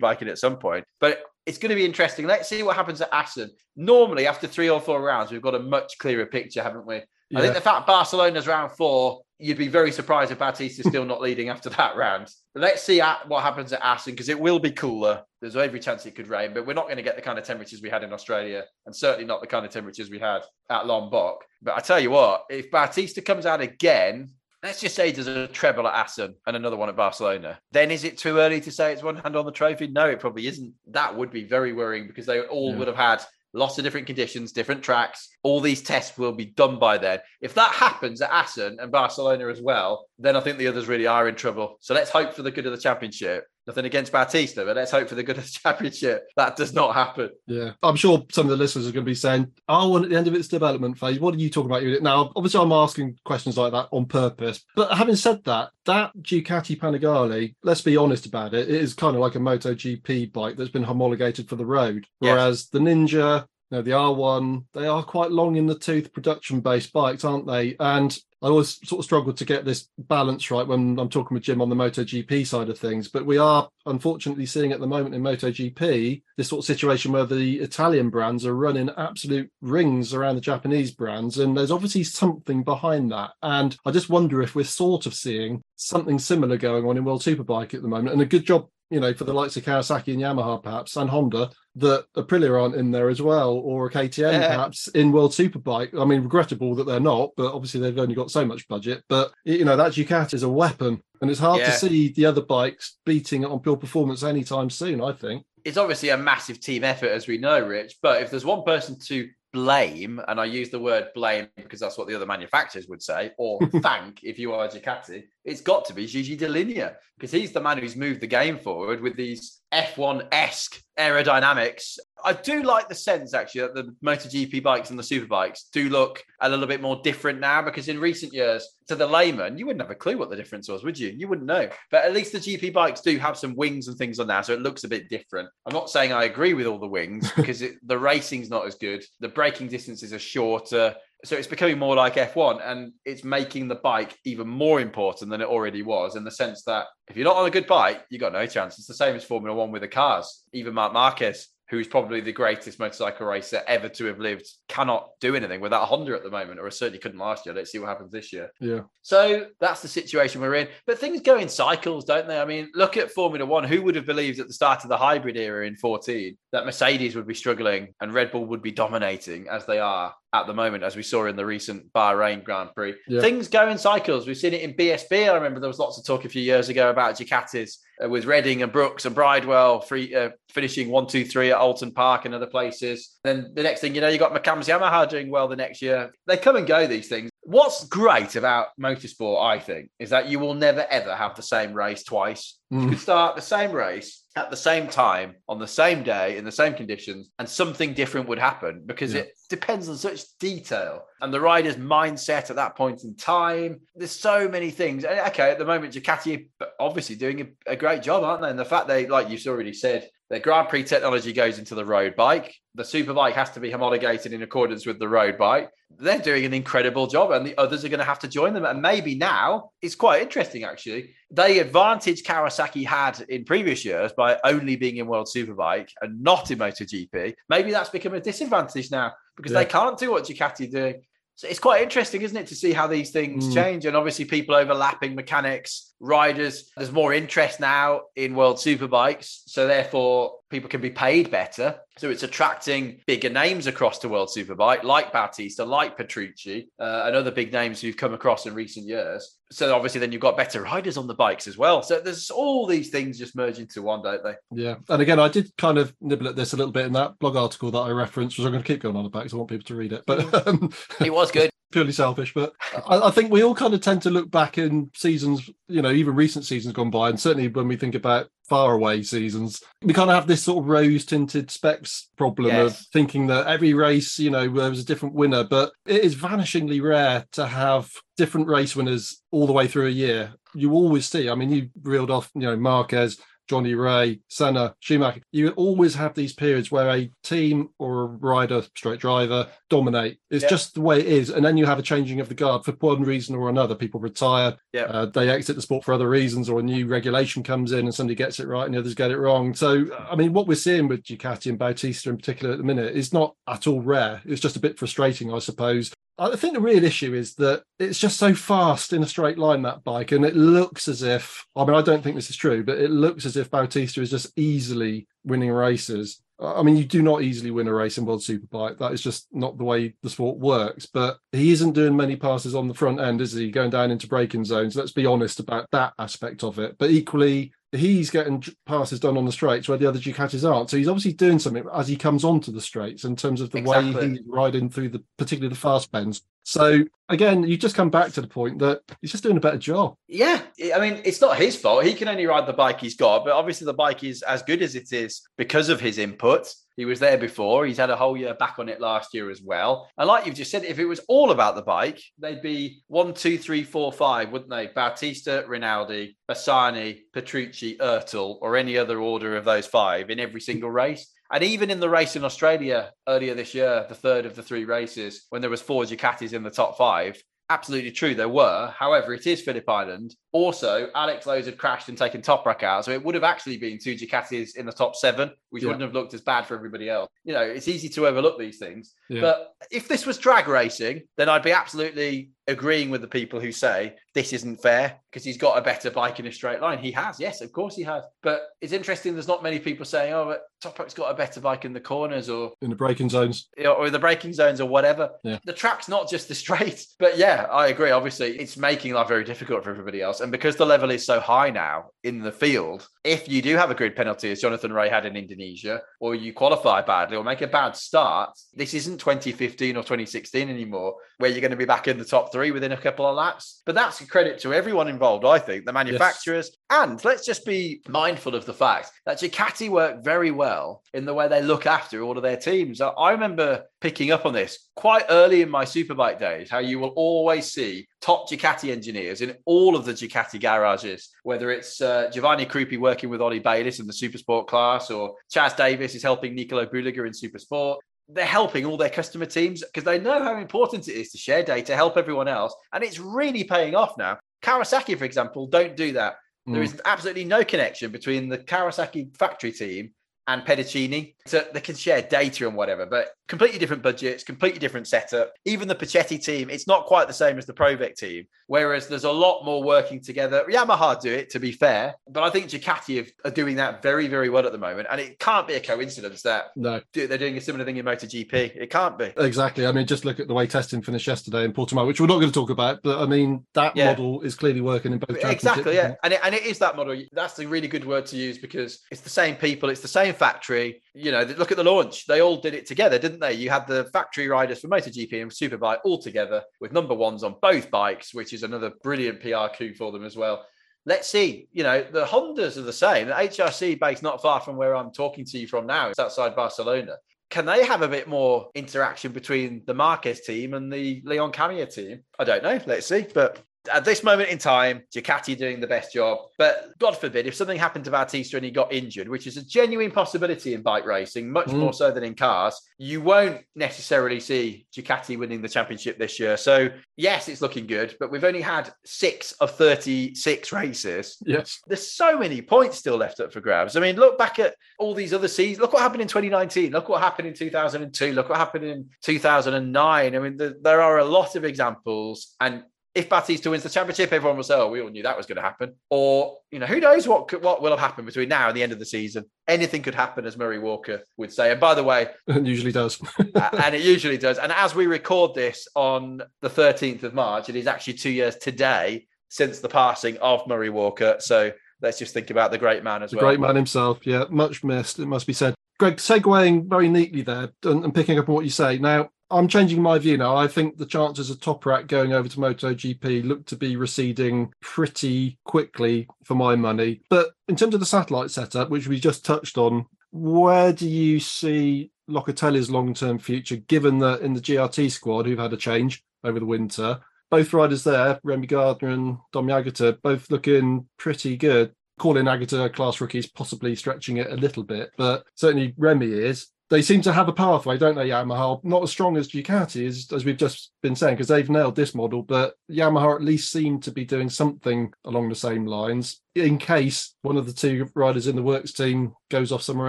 bike in at some point. But it's going to be interesting. Let's see what happens at Assen. Normally, after three or four rounds, we've got a much clearer picture, haven't we? I think the fact Barcelona's round four, you'd be very surprised if Bautista's still not leading after that round. But let's see at what happens at Assen because it will be cooler. There's every chance it could rain, but we're not going to get the kind of temperatures we had in Australia, and certainly not the kind of temperatures we had at Lombok. But I tell you what, if Bautista comes out again, let's just say there's a treble at Assen and another one at Barcelona, then is it too early to say it's one hand on the trophy? No, it probably isn't. That would be very worrying because they all Yeah. would have had lots of different conditions, different tracks. All these tests will be done by then. If that happens at Assen and Barcelona as well, then I think the others really are in trouble. So let's hope for the good of the championship. Nothing against Bautista, but let's hope for the goodness of championship. That does not happen. Yeah, I'm sure some of the listeners are going to be saying, "Oh, well, at the end of its development phase, what are you talking about?" Unit now, obviously, I'm asking questions like that on purpose. But having said that, that Ducati Panigale, let's be honest about it, it is kind of like a MotoGP bike that's been homologated for the road, Yes. whereas the Ninja. You know, the R1, they are quite long in the tooth production based bikes, aren't they? And I always sort of struggle to get this balance right when I'm talking with Jim on the MotoGP side of things. But we are unfortunately seeing at the moment in MotoGP this sort of situation where the Italian brands are running absolute rings around the Japanese brands. And there's obviously something behind that. And I just wonder if we're sort of seeing something similar going on in World Superbike at the moment. And a good job, you know, for the likes of Kawasaki and Yamaha perhaps and Honda that Aprilia aren't in there as well, or a KTM Yeah. perhaps in World Superbike. I mean, regrettable that they're not, but obviously they've only got so much budget. But you know, that Ducati is a weapon, and it's hard Yeah. to see the other bikes beating it on pure performance anytime soon. I think. It's obviously a massive team effort, as we know, Rich. But if there's one person to blame, and I use the word blame because that's what the other manufacturers would say, or thank if you are Ducati, it's got to be Gigi Dall'Igna because he's the man who's moved the game forward with these F1 esque aerodynamics. I do like the sense actually that the MotoGP bikes and the superbikes do look a little bit more different now because in recent years, to the layman, you wouldn't have a clue what the difference was, would you? You wouldn't know. But at least the GP bikes do have some wings and things on there, so it looks a bit different. I'm not saying I agree with all the wings because it, the racing's not as good, the braking distances are shorter. So it's becoming more like F1 and it's making the bike even more important than it already was in the sense that if you're not on a good bike, you've got no chance. It's the same as Formula One with the cars. Even Marc Marquez, who's probably the greatest motorcycle racer ever to have lived, cannot do anything without a Honda at the moment, or certainly couldn't last year. Let's see what happens this year. Yeah. So that's the situation we're in. But things go in cycles, don't they? I mean, look at Formula One. Who would have believed at the start of the hybrid era in 14 that Mercedes would be struggling and Red Bull would be dominating as they are at the moment, as we saw in the recent Bahrain Grand Prix? Yeah. Things go in cycles. We've seen it in BSB. I remember there was lots of talk a few years ago about Ducatis uh, with Redding and Brooks and Bridewell free, uh, finishing one, two, three at Oulton Park and other places. Then the next thing you know, you got McAMS Yamaha doing well the next year. They come and go, these things. What's great about motorsport, I think, is that you will never ever have the same race twice. You Mm. could start the same race at the same time on the same day in the same conditions, and something different would happen because Yeah. it depends on such detail and the rider's mindset at that point in time. There's so many things. And, Okay, at the moment, Ducati obviously doing a, a great job, aren't they? And the fact they, like you've already said, their Grand Prix technology goes into the road bike. The superbike has to be homologated in accordance with the road bike. They're doing an incredible job, and the others are going to have to join them. And maybe now it's quite interesting, actually. The advantage Kawasaki had in previous years by only being in World Superbike and not in MotoGP, maybe that's become a disadvantage now because Yeah. they can't do what Ducati doing. So it's quite interesting, isn't it, to see how these things Mm. change? And obviously, people overlapping mechanics riders, there's more interest now in World Superbikes. So therefore, people can be paid better. So it's attracting bigger names across the World Superbike, like Bautista, like Petrucci, uh, and other big names who've come across in recent years. So obviously, then you've got better riders on the bikes as well. So there's all these things just merge into one, don't they? Yeah, and again, I did kind of nibble at this a little bit in that blog article that I referenced, which I'm going to keep going on about because I want people to read it. But um, it was good purely selfish, but I, I, think we all kind of tend to look back in seasons, you know, even recent seasons gone by, and certainly when we think about far away seasons, we kind of have this sort of rose tinted specs problem yes. of thinking that every race, you know, there was a different winner, but it is vanishingly rare to have different race winners all the way through a year. You always see, I mean, you reeled off, you know, Marquez, Johnny Rea, Senna, Schumacher, you always have these periods where a team or a rider, straight driver, dominate. It's yep. just the way it is. And then you have a changing of the guard for one reason or another. People retire, yep. uh, they exit the sport for other reasons, or a new regulation comes in and somebody gets it right and the others get it wrong. So, I mean, what we're seeing with Ducati and Bautista in particular at the minute is not at all rare. It's just a bit frustrating, I suppose. I think the real issue is that it's just so fast in a straight line that bike, and it looks as if I mean I don't think this is true, but it looks as if Bautista is just easily winning races. I mean, you do not easily win a race in World Superbike. That is just not the way the sport works. But he isn't doing many passes on the front end, is he? Going down into braking zones. Let's be honest about that aspect of it. But equally, he's getting passes done on the straights where the other Ducatis aren't. So he's obviously doing something as he comes onto the straights in terms of the exactly. way he's riding through the particularly the fast bends. So again, you just come back to the point that he's just doing a better job. Yeah, I mean, it's not his fault. He can only ride the bike he's got, but obviously the bike is as good as it is because of his input. He was there before. He's had a whole year back on it last year as well. And like you've just said, if it was all about the bike, they'd be one, two, three, four, five, wouldn't they? Bautista, Rinaldi, Bassani, Petrucci, Oettl, or any other order of those five in every single race. And even in the race in Australia earlier this year, the third of the three races, when there was four Ducatis in the top five, absolutely true there were. However, it is Phillip Island. Also, Alex Lowes had crashed and taken Toprak out, so it would have actually been two Ducatis in the top seven, which yeah. wouldn't have looked as bad for everybody else. You know, it's easy to overlook these things. Yeah. But if this was drag racing, then I'd be absolutely agreeing with the people who say this isn't fair because he's got a better bike in a straight line. He has, yes, of course he has. But it's interesting. There's not many people saying, "Oh, but Toprak's got a better bike in the corners or in the braking zones, or in the braking zones or whatever." Yeah. The track's not just the straight. But yeah, I agree. Obviously, it's making life very difficult for everybody else, and because the level is so high now in the field, if you do have a grid penalty, as Jonathan Rea had in Indonesia, or you qualify badly or make a bad start, this isn't 2015 or 2016 anymore, where you're going to be back in the top three within a couple of laps. But that's a credit to everyone involved, I think, the manufacturers. Yes. And let's just be mindful of the fact that Ducati work very well in the way they look after all of their teams. I remember picking up on this quite early in my superbike days, how you will always see top Ducati engineers in all of the Ducati garages, whether it's uh, Giovanni Cruppi working with Ollie Bayliss in the Supersport class or Chaz Davies is helping Nicolo Bulega in Supersport they're helping all their customer teams because they know how important it is to share data, help everyone else, and it's really paying off now. Kawasaki, for example, don't do that. Mm. There is absolutely no connection between the Kawasaki factory team and Pedercini. So they can share data and whatever, but completely different budgets, completely different setup. Even the Puccetti team, it's not quite the same as the Provec team. Whereas there's a lot more working together. Yamaha do it, to be fair, but I think Ducati are doing that very, very well at the moment. And it can't be a coincidence that no. they're doing a similar thing in MotoGP. It can't be. Exactly. I mean, just look at the way testing finished yesterday in Portimao, which we're not going to talk about, but I mean, that yeah. model is clearly working in both. Exactly, yeah. And it, and it is that model. That's a really good word to use because it's the same people, it's the same factory. You know, look at the launch. They all did it together, didn't they? You had the factory riders for MotoGP and Superbike all together with number ones on both bikes, which is another brilliant PR coup for them as well. Let's see. You know, the Hondas are the same. The HRC base not far from where I'm talking to you from now. It's outside Barcelona. Can they have a bit more interaction between the Marquez team and the Leon Camier team? I don't know. Let's see. But at this moment in time, Ducati doing the best job. But God forbid, if something happened to Bautista and he got injured, which is a genuine possibility in bike racing, much mm. more so than in cars, you won't necessarily see Ducati winning the championship this year. So, yes, it's looking good, but we've only had six of 36 races. Yes. There's so many points still left up for grabs. I mean, look back at all these other seasons. Look what happened in 2019. Look what happened in 2002. Look what happened in 2009. I mean, the, there are a lot of examples. And if Bautista wins the championship, everyone will say, "Oh, we all knew that was going to happen." Or you know, who knows what could, what will have happened between now and the end of the season? Anything could happen, as Murray Walker would say. And by the way, it usually does, and it usually does. And as we record this on the 13th of March, it is actually two years today since the passing of Murray Walker. So let's just think about the great man as the well. Great man himself, yeah, much missed. It must be said. Greg, segueing very neatly there and, and picking up on what you say. Now, I'm changing my view now. I think the chances of Toprak going over to MotoGP look to be receding pretty quickly for my money. But in terms of the satellite setup, which we just touched on, where do you see Locatelli's long-term future, given that in the GRT squad, who've had a change over the winter, both riders there, Remy Gardner and Dom Aegerter, both looking pretty good. Calling Aegerter a class rookie is possibly stretching it a little bit, but certainly Remy is. They seem to have a pathway, don't they, Yamaha? Not as strong as Ducati, as, as we've just been saying, because they've nailed this model, but Yamaha at least seem to be doing something along the same lines in case one of the two riders in the works team goes off somewhere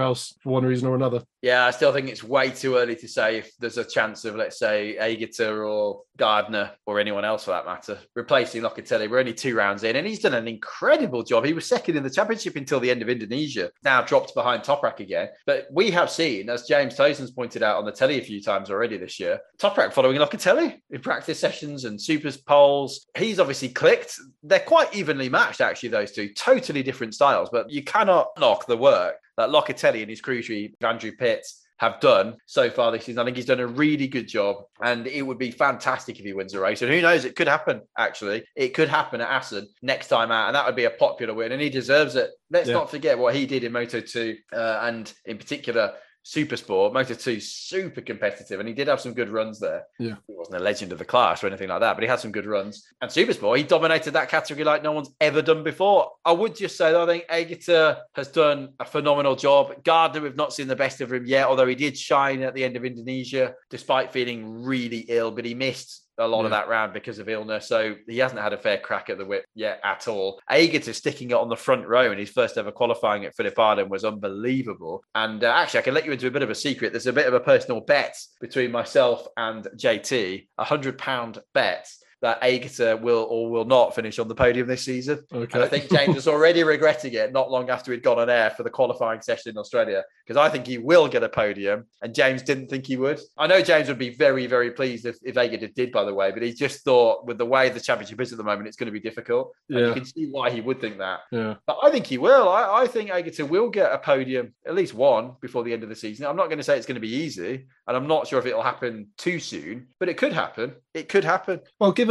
else for one reason or another. Yeah, I still think it's way too early to say if there's a chance of, let's say, Aegerter or Gardner or anyone else for that matter replacing Locatelli. We're only two rounds in, and he's done an incredible job. He was second in the championship until the end of Indonesia, now dropped behind Toprak again. But we have seen, as James Toseland's pointed out on the telly a few times already this year, Toprak following Locatelli in practice sessions and supers poles. He's obviously clicked. They're quite evenly matched, actually, those two totally different styles, but you cannot knock the work that Locatelli and his crew chief, Andrew Pitts, have done so far this season. I think he's done a really good job, and it would be fantastic if he wins a race. And who knows, it could happen. Actually, it could happen at Assen next time out, and that would be a popular win, and he deserves it. Let's yeah. not forget what he did in Moto Two, uh, and in particular super sport. Moto 2 super competitive, and he did have some good runs there. Yeah. He wasn't a legend of the class or anything like that, but he had some good runs. And super sport, he dominated that category like no one's ever done before. I would just say that I think Aegerter has done a phenomenal job. Gardner, we've not seen the best of him yet, although he did shine at the end of Indonesia, despite feeling really ill, but he missed a lot yeah. of that round because of illness. So he hasn't had a fair crack at the whip yet at all. Aegerter sticking it on the front row in his first ever qualifying at Phillip Island was unbelievable. And uh, actually, I can let you into a bit of a secret. There's a bit of a personal bet between myself and JT, a hundred pound bet that Aegerter will or will not finish on the podium this season. Okay. And I think James was already regretting it not long after he'd gone on air for the qualifying session in Australia because I think he will get a podium and James didn't think he would. I know James would be very, very pleased if, if Aegerter did, by the way, but he just thought with the way the championship is at the moment, it's going to be difficult. Yeah. And you can see why he would think that. Yeah. But I think he will. I, I think Aegerter will get a podium, at least one, before the end of the season. I'm not going to say it's going to be easy, and I'm not sure if it'll happen too soon, but it could happen. It could happen. Well, given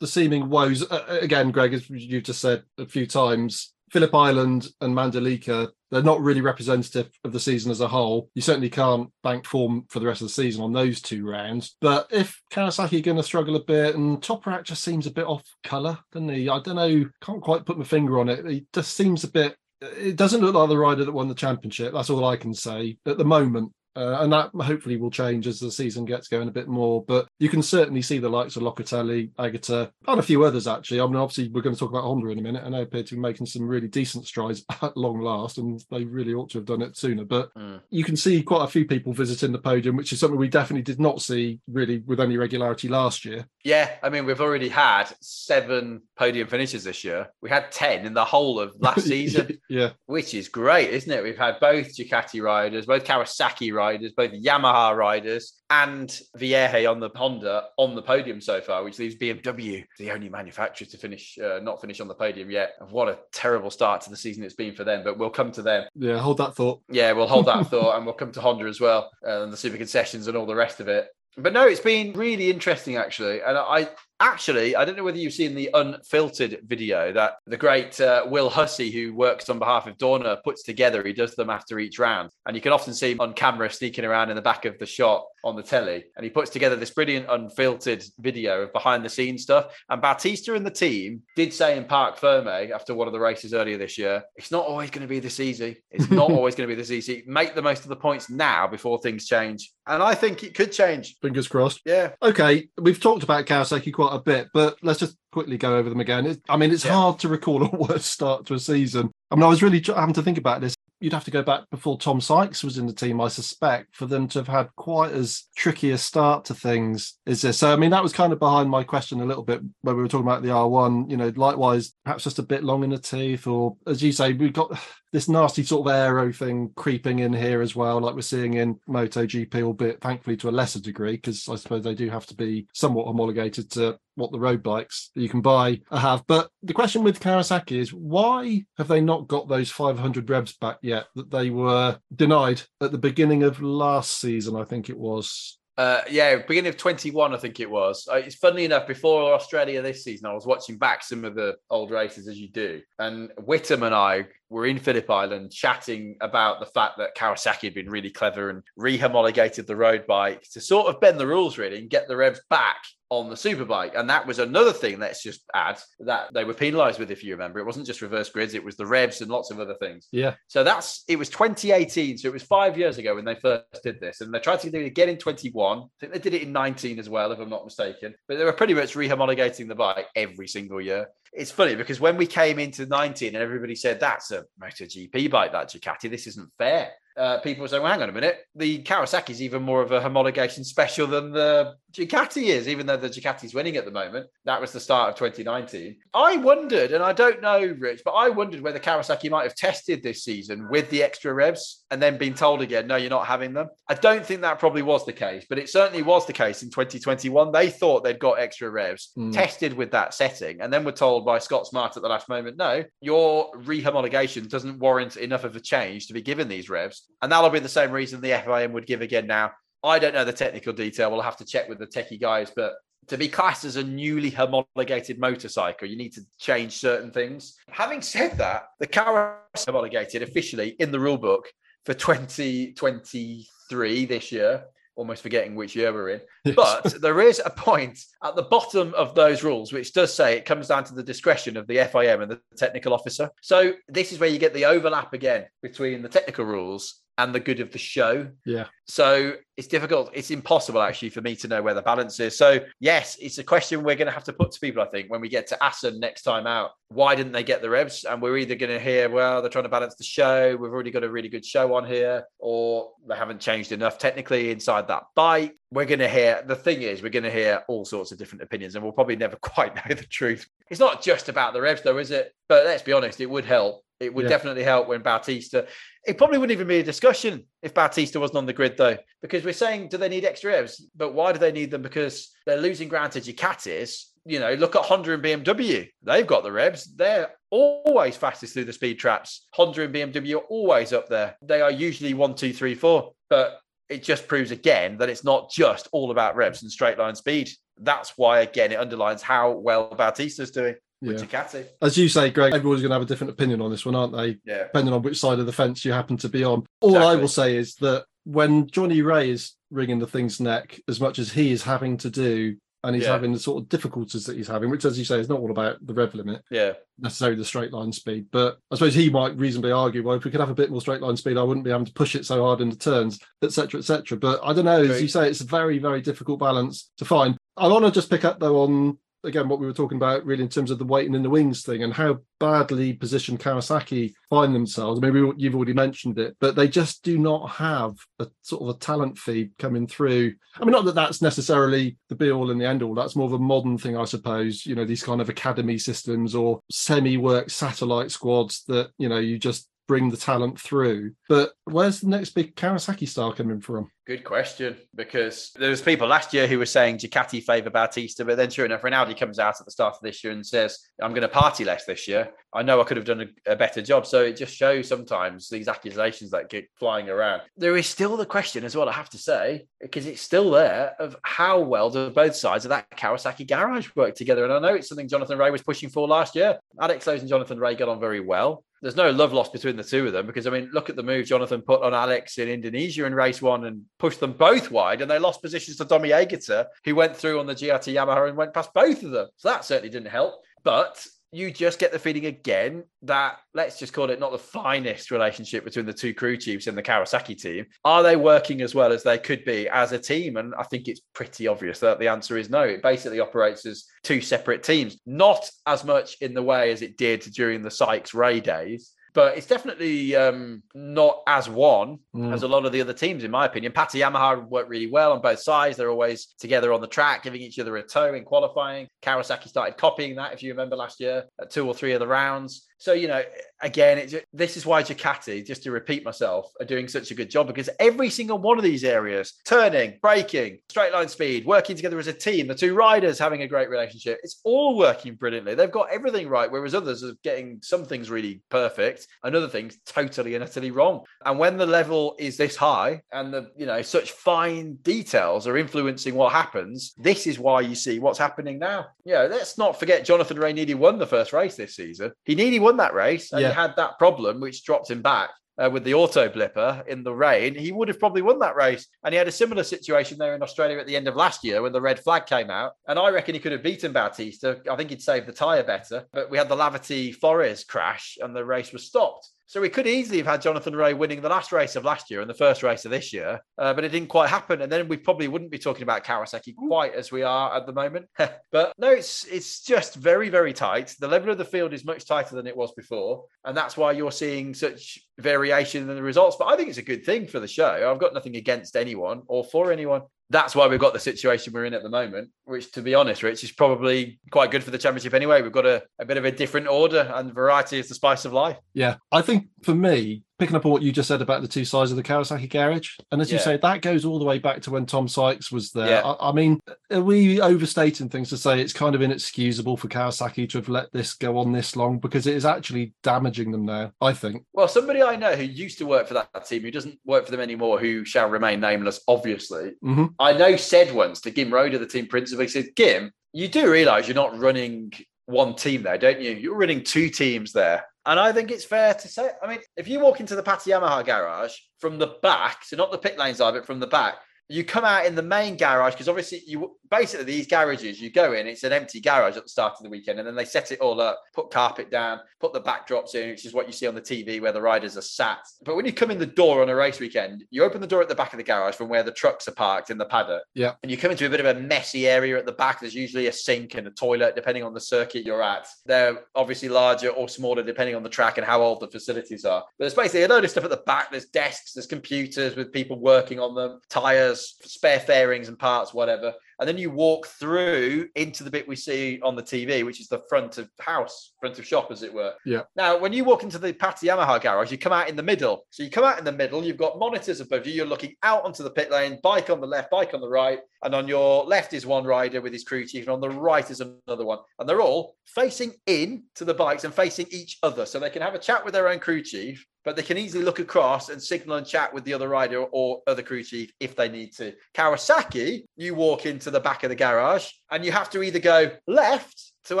the seeming woes, uh, again, Greg, as you've just said a few times, Phillip Island and Mandalika, they're not really representative of the season as a whole. You certainly can't bank form for the rest of the season on those two rounds. But if Kawasaki are going to struggle a bit, and Toprak just seems a bit off colour, doesn't he? I don't know, can't quite put my finger on it. He just seems a bit. It doesn't look like the rider that won the championship. That's all I can say at the moment. Uh, and that hopefully will change as the season gets going a bit more. But you can certainly see the likes of Locatelli, Aegerter, and a few others actually. I mean, obviously, we're going to talk about Honda in a minute, and they appear to be making some really decent strides at long last, and they really ought to have done it sooner. But mm. you can see quite a few people visiting the podium, which is something we definitely did not see really with any regularity last year. Yeah, I mean, we've already had seven podium finishes this year. We had 10 in the whole of last season. yeah. Which is great, isn't it? We've had both Ducati riders, both Kawasaki riders both Yamaha riders and Vierge on the Honda on the podium so far, which leaves BMW the only manufacturer to finish uh, not finish on the podium yet. what a terrible start to the season it's been for them, but we'll come to them. Yeah, hold that thought. Yeah, we'll hold that thought, and we'll come to Honda as well, uh, and the super concessions and all the rest of it. But no, it's been really interesting actually, and I Actually, I don't know whether you've seen the unfiltered video that the great uh, Will Hussey, who works on behalf of Dorna, puts together. He does them after each round. And you can often see him on camera sneaking around in the back of the shot on the telly. And he puts together this brilliant unfiltered video of behind the scenes stuff. And Bautista and the team did say in Parc Ferme after one of the races earlier this year, it's not always going to be this easy. It's not always going to be this easy. Make the most of the points now before things change. And I think it could change. Fingers crossed. Yeah. Okay. We've talked about Kawasaki quite a bit, but let's just quickly go over them again. It, I mean, it's yeah. hard to recall a worse start to a season. I mean, I was really having to think about this. you'd have to go back before Tom Sykes was in the team, I suspect, for them to have had quite as tricky a start to things as this. So, I mean, that was kind of behind my question a little bit when we were talking about the R1. You know, likewise, perhaps just a bit long in the teeth, or as you say, we've got this nasty sort of aero thing creeping in here as well, like we're seeing in MotoGP, albeit thankfully to a lesser degree, because I suppose they do have to be somewhat homologated to what the road bikes you can buy have. But the question with Kawasaki is why have they not got those 500 revs back yet that they were denied at the beginning of last season? I think it was. Uh, yeah, beginning of 21, I think it was. Uh, it's funny enough, before Australia this season, I was watching back some of the old races as you do. And Whitham and I were in Phillip Island chatting about the fact that Kawasaki had been really clever and rehomologated the road bike to sort of bend the rules really and get the revs back on the superbike. And that was another thing, let's just add, that they were penalized with, if you remember. It wasn't just reverse grids, it was the revs and lots of other things. Yeah. So that's it was 2018. So it was five years ago when they first did this. And they tried to do it again in 21. I think they did it in 19 as well, if I'm not mistaken. But they were pretty much rehomologating the bike every single year. It's funny because when we came into 19 and everybody said that's a MotoGP bike, that Ducati, this isn't fair uh, people say, well, hang on a minute, the Kawasaki is even more of a homologation special than the Ducati is, even though the Ducati's winning at the moment. That was the start of 2019. I wondered, and I don't know, Rich, but I wondered whether Kawasaki might have tested this season with the extra revs and then been told again, no, you're not having them. I don't think that probably was the case, but it certainly was the case in 2021. They thought they'd got extra revs, mm. tested with that setting, and then were told by Scott Smart at the last moment, no, your rehomologation doesn't warrant enough of a change to be given these revs. And that'll be the same reason the FIM would give again now. I don't know the technical detail. We'll have to check with the techie guys, but to be classed as a newly homologated motorcycle, you need to change certain things. Having said that, the car is homologated officially in the rule book for 2023 this year. Almost forgetting which year we're in. But there is a point at the bottom of those rules which does say it comes down to the discretion of the FIM and the technical officer. So this is where you get the overlap again between the technical rules and the good of the show. Yeah. So it's difficult. It's impossible actually for me to know where the balance is. So yes, it's a question we're going to have to put to people. I think when we get to Assen next time out, why didn't they get the revs? And we're either going to hear, well, they're trying to balance the show. We've already got a really good show on here, or they haven't changed enough technically inside that bike. We're going to hear. The thing is, we're going to hear all sorts of different opinions, and we'll probably never quite know the truth. It's not just about the revs, though, is it? But let's be honest, it would help it would yeah. definitely help when Bautista. It probably wouldn't even be a discussion if Bautista wasn't on the grid, though, because we're saying, do they need extra revs? But why do they need them? Because they're losing ground to Ducatis. You know, look at Honda and BMW. They've got the revs. They're always fastest through the speed traps. Honda and BMW are always up there. They are usually one, two, three, four. But it just proves again that it's not just all about revs and straight line speed. That's why, again, it underlines how well Bautista's doing with yeah. Ducati. As you say, Greg, everyone's going to have a different opinion on this one, aren't they? Yeah. Depending on which side of the fence you happen to be on. All exactly. I will say is that when Johnny Rea is wringing the thing's neck as much as he is having to do, and he's yeah. having the sort of difficulties that he's having, which, as you say, is not all about the rev limit, yeah, necessarily the straight line speed. But I suppose he might reasonably argue, well, if we could have a bit more straight line speed, I wouldn't be having to push it so hard in the turns, etc., etc. But I don't know. As you say, it's a very, very difficult balance to find. I want to just pick up though on again what we were talking about really in terms of the waiting in the wings thing and how badly positioned Kawasaki find themselves. I mean, you've already mentioned it, but they just do not have a sort of a talent feed coming through. I mean, not that that's necessarily the be all and the end all. That's more of a modern thing, I suppose. You know, these kind of academy systems or semi-work satellite squads that you know you just bring the talent through. But where's the next big Kawasaki star coming from? Good question, because there was people last year who were saying Ducati favour Bautista, but then sure enough, Rinaldi comes out at the start of this year and says, "I'm going to party less this year. I know I could have done a, a, better job." So it just shows sometimes these accusations that get flying around. There is still the question as well, I have to say, because it's still there of how well do both sides of that Kawasaki garage work together. And I know it's something Jonathan Rea was pushing for last year. Alex Lowes and Jonathan Rea got on very well there's no love lost between the two of them because I mean, look at the move Jonathan put on Alex in Indonesia in race one and pushed them both wide, and they lost positions to Tommy Aegerter, who went through on the GRT Yamaha and went past both of them. So that certainly didn't help. But you just get the feeling again that let's just call it not the finest relationship between the two crew chiefs in the Kawasaki team. Are they working as well as they could be as a team? And I think it's pretty obvious that the answer is no. It basically operates as two separate teams, not as much in the way as it did during the Sykes Rea days, but it's definitely um, not as one Mm. as a lot of the other teams, in my opinion. Pata Yamaha worked really well on both sides. They're always together on the track, giving each other a toe in qualifying. Kawasaki started copying that, if you remember last year, at two or three of the rounds. So, you know, again, it, this is why Ducati, just to repeat myself, are doing such a good job because every single one of these areas, turning, braking, straight line speed, working together as a team, the two riders having a great relationship, it's all working brilliantly. They've got everything right, whereas others are getting some things really perfect and other things totally and utterly wrong. And when the level is this high and the, you know, such fine details are influencing what happens, this is why you see what's happening now. Yeah, let's not forget Jonathan Rea nearly won the first race this season. He nearly won that race and Yeah. he had that problem which dropped him back. Uh, with the auto blipper in the rain, he would have probably won that race. And he had a similar situation there in Australia at the end of last year when the red flag came out. And I reckon he could have beaten Bautista. I think he'd saved the tyre better. But we had the Lavati Forest crash and the race was stopped. So we could easily have had Jonathan Rea winning the last race of last year and the first race of this year, uh, but it didn't quite happen. And then we probably wouldn't be talking about Kawasaki quite as we are at the moment. but no, it's it's just very very tight. The level of the field is much tighter than it was before, and that's why you're seeing such variation in the results. But I think it's a good thing for the show. I've got nothing against anyone or for anyone. That's why we've got the situation we're in at the moment, which, to be honest, Rich, is probably quite good for the championship anyway. We've got a, a bit of a different order, and variety is the spice of life. Yeah, I think for me, picking up on what you just said about the two sides of the Kawasaki garage, and as you Yeah. say, that goes all the way back to when Tom Sykes was there. Yeah. I, I mean, are we overstating things to say it's kind of inexcusable for Kawasaki to have let this go on this long because it is actually damaging them now? I think. Well, somebody I know who used to work for that team, who doesn't work for them anymore, who shall remain nameless, obviously. Mhm. I know said once to Guim Roda, the team principal, he said, Guim, you do realize you're not running one team there, don't you? You're running two teams there. And I think it's fair to say, I mean, if you walk into the Pata Yamaha garage from the back, so not the pit lane side, but from the back, you come out in the main garage because obviously you basically these garages you go in it's an empty garage at the start of the weekend and then they set it all up put carpet down put the backdrops in which is what you see on the tv where the riders are sat. But when you come in the door on a race weekend you open the door at the back of the garage from where the trucks are parked in the paddock. Yeah. and you come into a bit of a messy area at the back. There's usually a sink and a toilet depending on the circuit you're at. They're obviously larger or smaller depending on the track and how old the facilities are. But there's basically a load of stuff at the back. There's desks there's computers with people working on them tires spare fairings and parts whatever and then you walk through into the bit we see on the TV, which is the front of house, front of shop, as it were. Yeah. Now, when you walk into the Pata Yamaha garage, you come out in the middle. So you come out in the middle, you've got monitors above you, you're looking out onto the pit lane, bike on the left, bike on the right. And on your left is one rider with his crew chief, and on the right is another one. And they're all facing in to the bikes and facing each other. So they can have a chat with their own crew chief, but they can easily look across and signal and chat with the other rider or other crew chief if they need to. Kawasaki, you walk into the back of the garage and you have to either go left to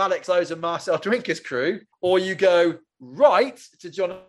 Alex Lowe's and Marcel Duinker's crew, or you go right to Jonathan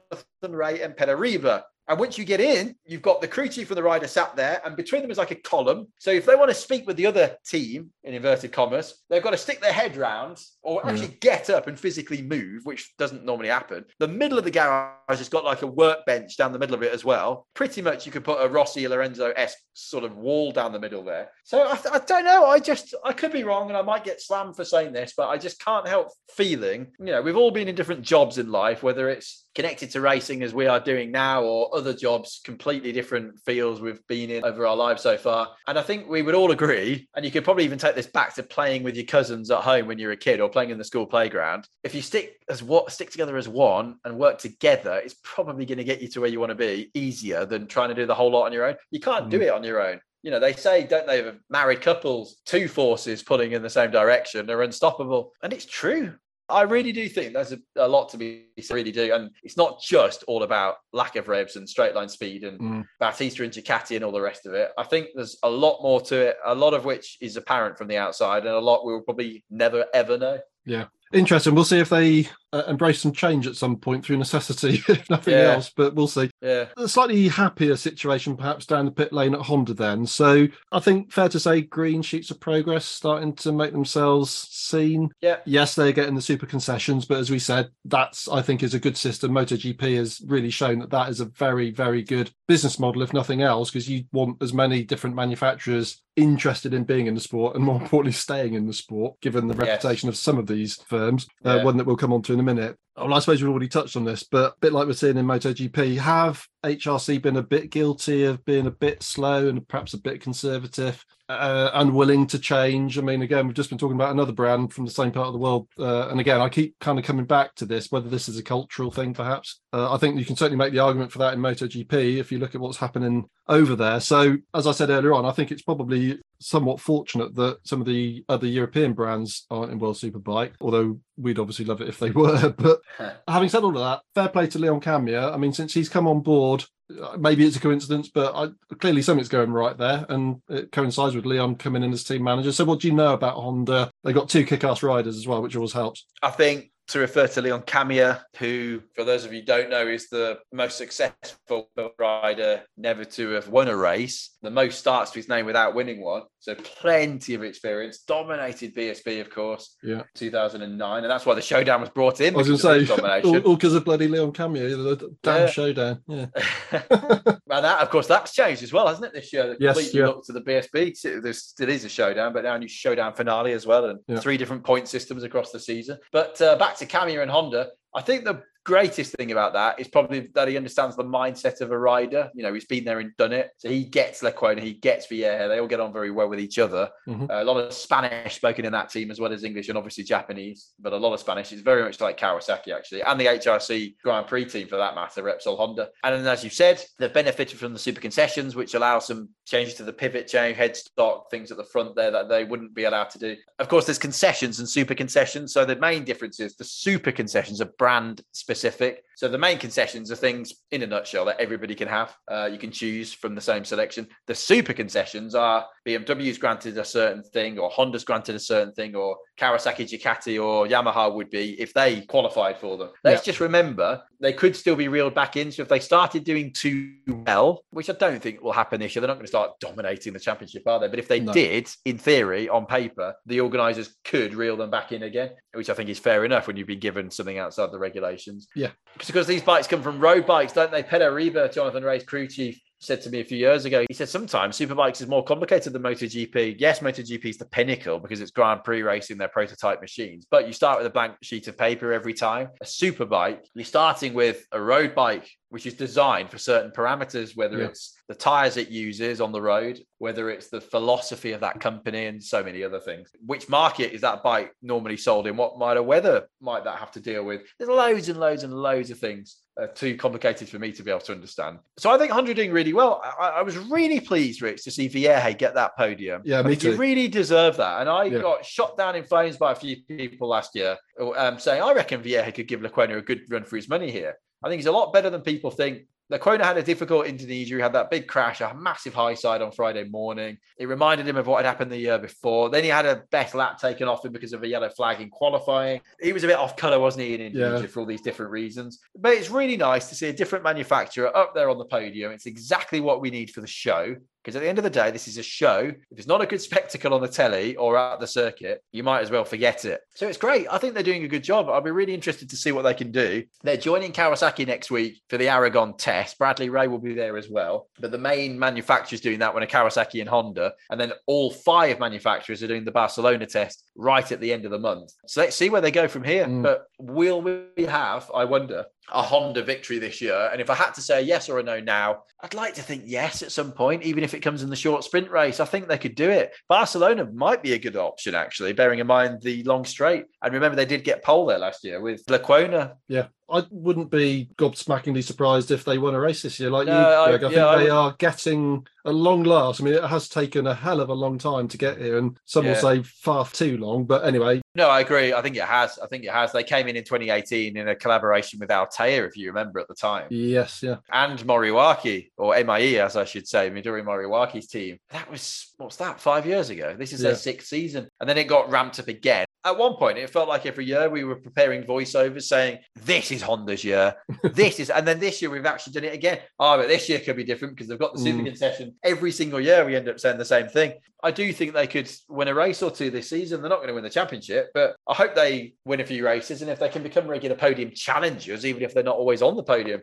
Rea and Pere Riba. And once you get in, you've got the crew chief and the rider sat there, and between them is like a column. So if they want to speak with the other team, in inverted commas, they've got to stick their head round or Yeah. actually get up and physically move, which doesn't normally happen. The middle of the garage has got like a workbench down the middle of it as well. Pretty much you could put a Rossi Lorenzo esque sort of wall down the middle there. So I, I don't know. I just, I could be wrong and I might get slammed for saying this, but I just can't help feeling, you know, we've all been in different jobs in life, whether it's connected to racing as we are doing now or other jobs, completely different fields we've been in over our lives so far. And I think we would all agree, and you could probably even take this back to playing with your cousins at home when you're a kid or playing in the school playground. If you stick as what stick together as one and work together, it's probably going to get you to where you want to be easier than trying to do the whole lot on your own. You can't do Mm. it on your own. You know, they say, don't they, married couples, two forces pulling in the same direction are unstoppable. And it's true. I really do think there's a, a lot to be I really do. And it's not just all about lack of revs and straight line speed and Mm. Bautista and Ducati and all the rest of it. I think there's a lot more to it, a lot of which is apparent from the outside and a lot we will probably never ever know. Yeah, interesting. We'll see if they uh, embrace some change at some point through necessity, if nothing Yeah. else. But we'll see. Yeah. A slightly happier situation, perhaps down the pit lane at Honda. Then, so I think fair to say, green sheets of progress starting to make themselves seen. Yeah. Yes, they're getting the super concessions, but as we said, that's I think is a good system. MotoGP has really shown that that is a very, very good business model, if nothing else, because you want as many different manufacturers interested in being in the sport and more importantly staying in the sport given the Yes. reputation of some of these firms uh, Yeah. one that we'll come on to in a minute. Well, I suppose we've already touched on this, but a bit like we're seeing in MotoGP, have HRC been a bit guilty of being a bit slow and perhaps a bit conservative, uh, unwilling to change? I mean, again, we've just been talking about another brand from the same part of the world, uh, and again, I keep kind of coming back to this, whether this is a cultural thing, perhaps. Uh, I think you can certainly make the argument for that in MotoGP if you look at what's happening over there. So, as I said earlier on, I think it's probably somewhat fortunate that some of the other European brands aren't in World Superbike, although we'd obviously love it if they were. But having said all of that, fair play to Leon Camier. I mean, since he's come on board, uh, maybe it's a coincidence, but I, clearly something's going right there, and it coincides with Leon coming in as team manager. So, what do you know about Honda? They got two kick-ass riders as well, which always helps. I think to refer to Leon Camier, who, for those of you don't know, is the most successful rider never to have won a race, the most starts to his name without winning one. So plenty of experience. Dominated BSB, of course, yeah, 2009, and that's why the showdown was brought in. I was going to say, all because of bloody Leon Camier, the damn yeah. showdown. Yeah, and that, of course, that's changed as well, hasn't it? This year, yes, completely yeah. look to the BSB. There still is a showdown, but now a new showdown finale as well, and yeah. three different point systems across the season. But uh, back to Camier and Honda, I think the greatest thing about that is probably that he understands the mindset of a rider. You know, he's been there and done it. So he gets Lecuona, he gets Vierge. They all get on very well with each other. Mm-hmm. Uh, a lot of Spanish spoken in that team as well as English and obviously Japanese, but a lot of Spanish. It's very much like Kawasaki actually, and the HRC Grand Prix team for that matter, Repsol Honda. And then, as you said, they've benefited from the super concessions, which allow some changes to the pivot chain, headstock, things at the front there that they wouldn't be allowed to do. Of course, there's concessions and super concessions. So the main difference is the super concessions are brand specific specific so the main concessions are things in a nutshell that everybody can have. Uh, you can choose from the same selection. The super concessions are BMW's granted a certain thing, or Honda's granted a certain thing, or Kawasaki, Ducati, or Yamaha would be if they qualified for them. Let's yeah. just remember they could still be reeled back in. So if they started doing too well, which I don't think will happen this year, they're not going to start dominating the championship, are they? But if they no. did, in theory, on paper, the organisers could reel them back in again, which I think is fair enough when you've been given something outside the regulations. Yeah. Because these bikes come from road bikes, don't they? Pere Riba, Jonathan Rea's crew chief, said to me a few years ago, he said sometimes superbikes is more complicated than MotoGP. Yes, MotoGP is the pinnacle because it's Grand Prix racing their prototype machines, but you start with a blank sheet of paper every time. A superbike, you're starting with a road bike which is designed for certain parameters, whether Yeah. it's the tires it uses on the road, whether it's the philosophy of that company, and so many other things. Which market is that bike normally sold in? What might a weather might that have to deal with? There's loads and loads and loads of things. Uh, too complicated for me to be able to understand. So I think are doing really well. I, I was really pleased, Rich, to see Vierge get that podium. Yeah, me think he really deserved that. And I Yeah. got shot down in flames by a few people last year um, saying, I reckon Vierge could give Lecuona a good run for his money here. I think he's a lot better than people think. Lecuona had a difficult Indonesia. He had that big crash, a massive high side on Friday morning. It reminded him of what had happened the year before. Then he had a best lap taken off him because of a yellow flag in qualifying. He was a bit off colour, wasn't he, in Indonesia Yeah. for all these different reasons. But it's really nice to see a different manufacturer up there on the podium. It's exactly what we need for the show. Because at the end of the day, this is a show. If it's not a good spectacle on the telly or at the circuit, you might as well forget it. So it's great. I think they're doing a good job. I'll be really interested to see what they can do. They're joining Kawasaki next week for the Aragon test. Bradley Ray will be there as well. But the main manufacturers doing that one are Kawasaki and Honda. And then all five manufacturers are doing the Barcelona test right at the end of the month. So let's see where they go from here. Mm. But will we have, I wonder, a Honda victory this year? And if I had to say yes or a no now, I'd like to think yes at some point, even if it comes in the short sprint race. I think they could do it. Barcelona might be a good option, actually, bearing in mind the long straight. And remember, they did get pole there last year with Lecuona. Yeah, I wouldn't be gobsmackingly surprised if they won a race this year, like No, you. I- Greg. I, think yeah, I they would- are getting a long last. I mean, it has taken a hell of a long time to get here, and some will say far too long. But anyway, No, I agree. I think it has. I think it has. They came in in 2018 in a collaboration with Althea, if you remember at the time. yes, yeah, and Moriwaki, or MIE, as I should say, Midori Moriwaki's team. That was, what's that, five years ago? This is Yeah. their sixth season. And then it got ramped up again. At one point, it felt like every year we were preparing voiceovers saying, This is Honda's year. This is, and then this year we've actually done it again. Oh, but this year could be different because they've got the super Mm. concession. Every single year we end up saying the same thing. I do think they could win a race or two this season. They're not going to win the championship, but I hope they win a few races. And if they can become regular podium challengers, even if they're not always on the podium,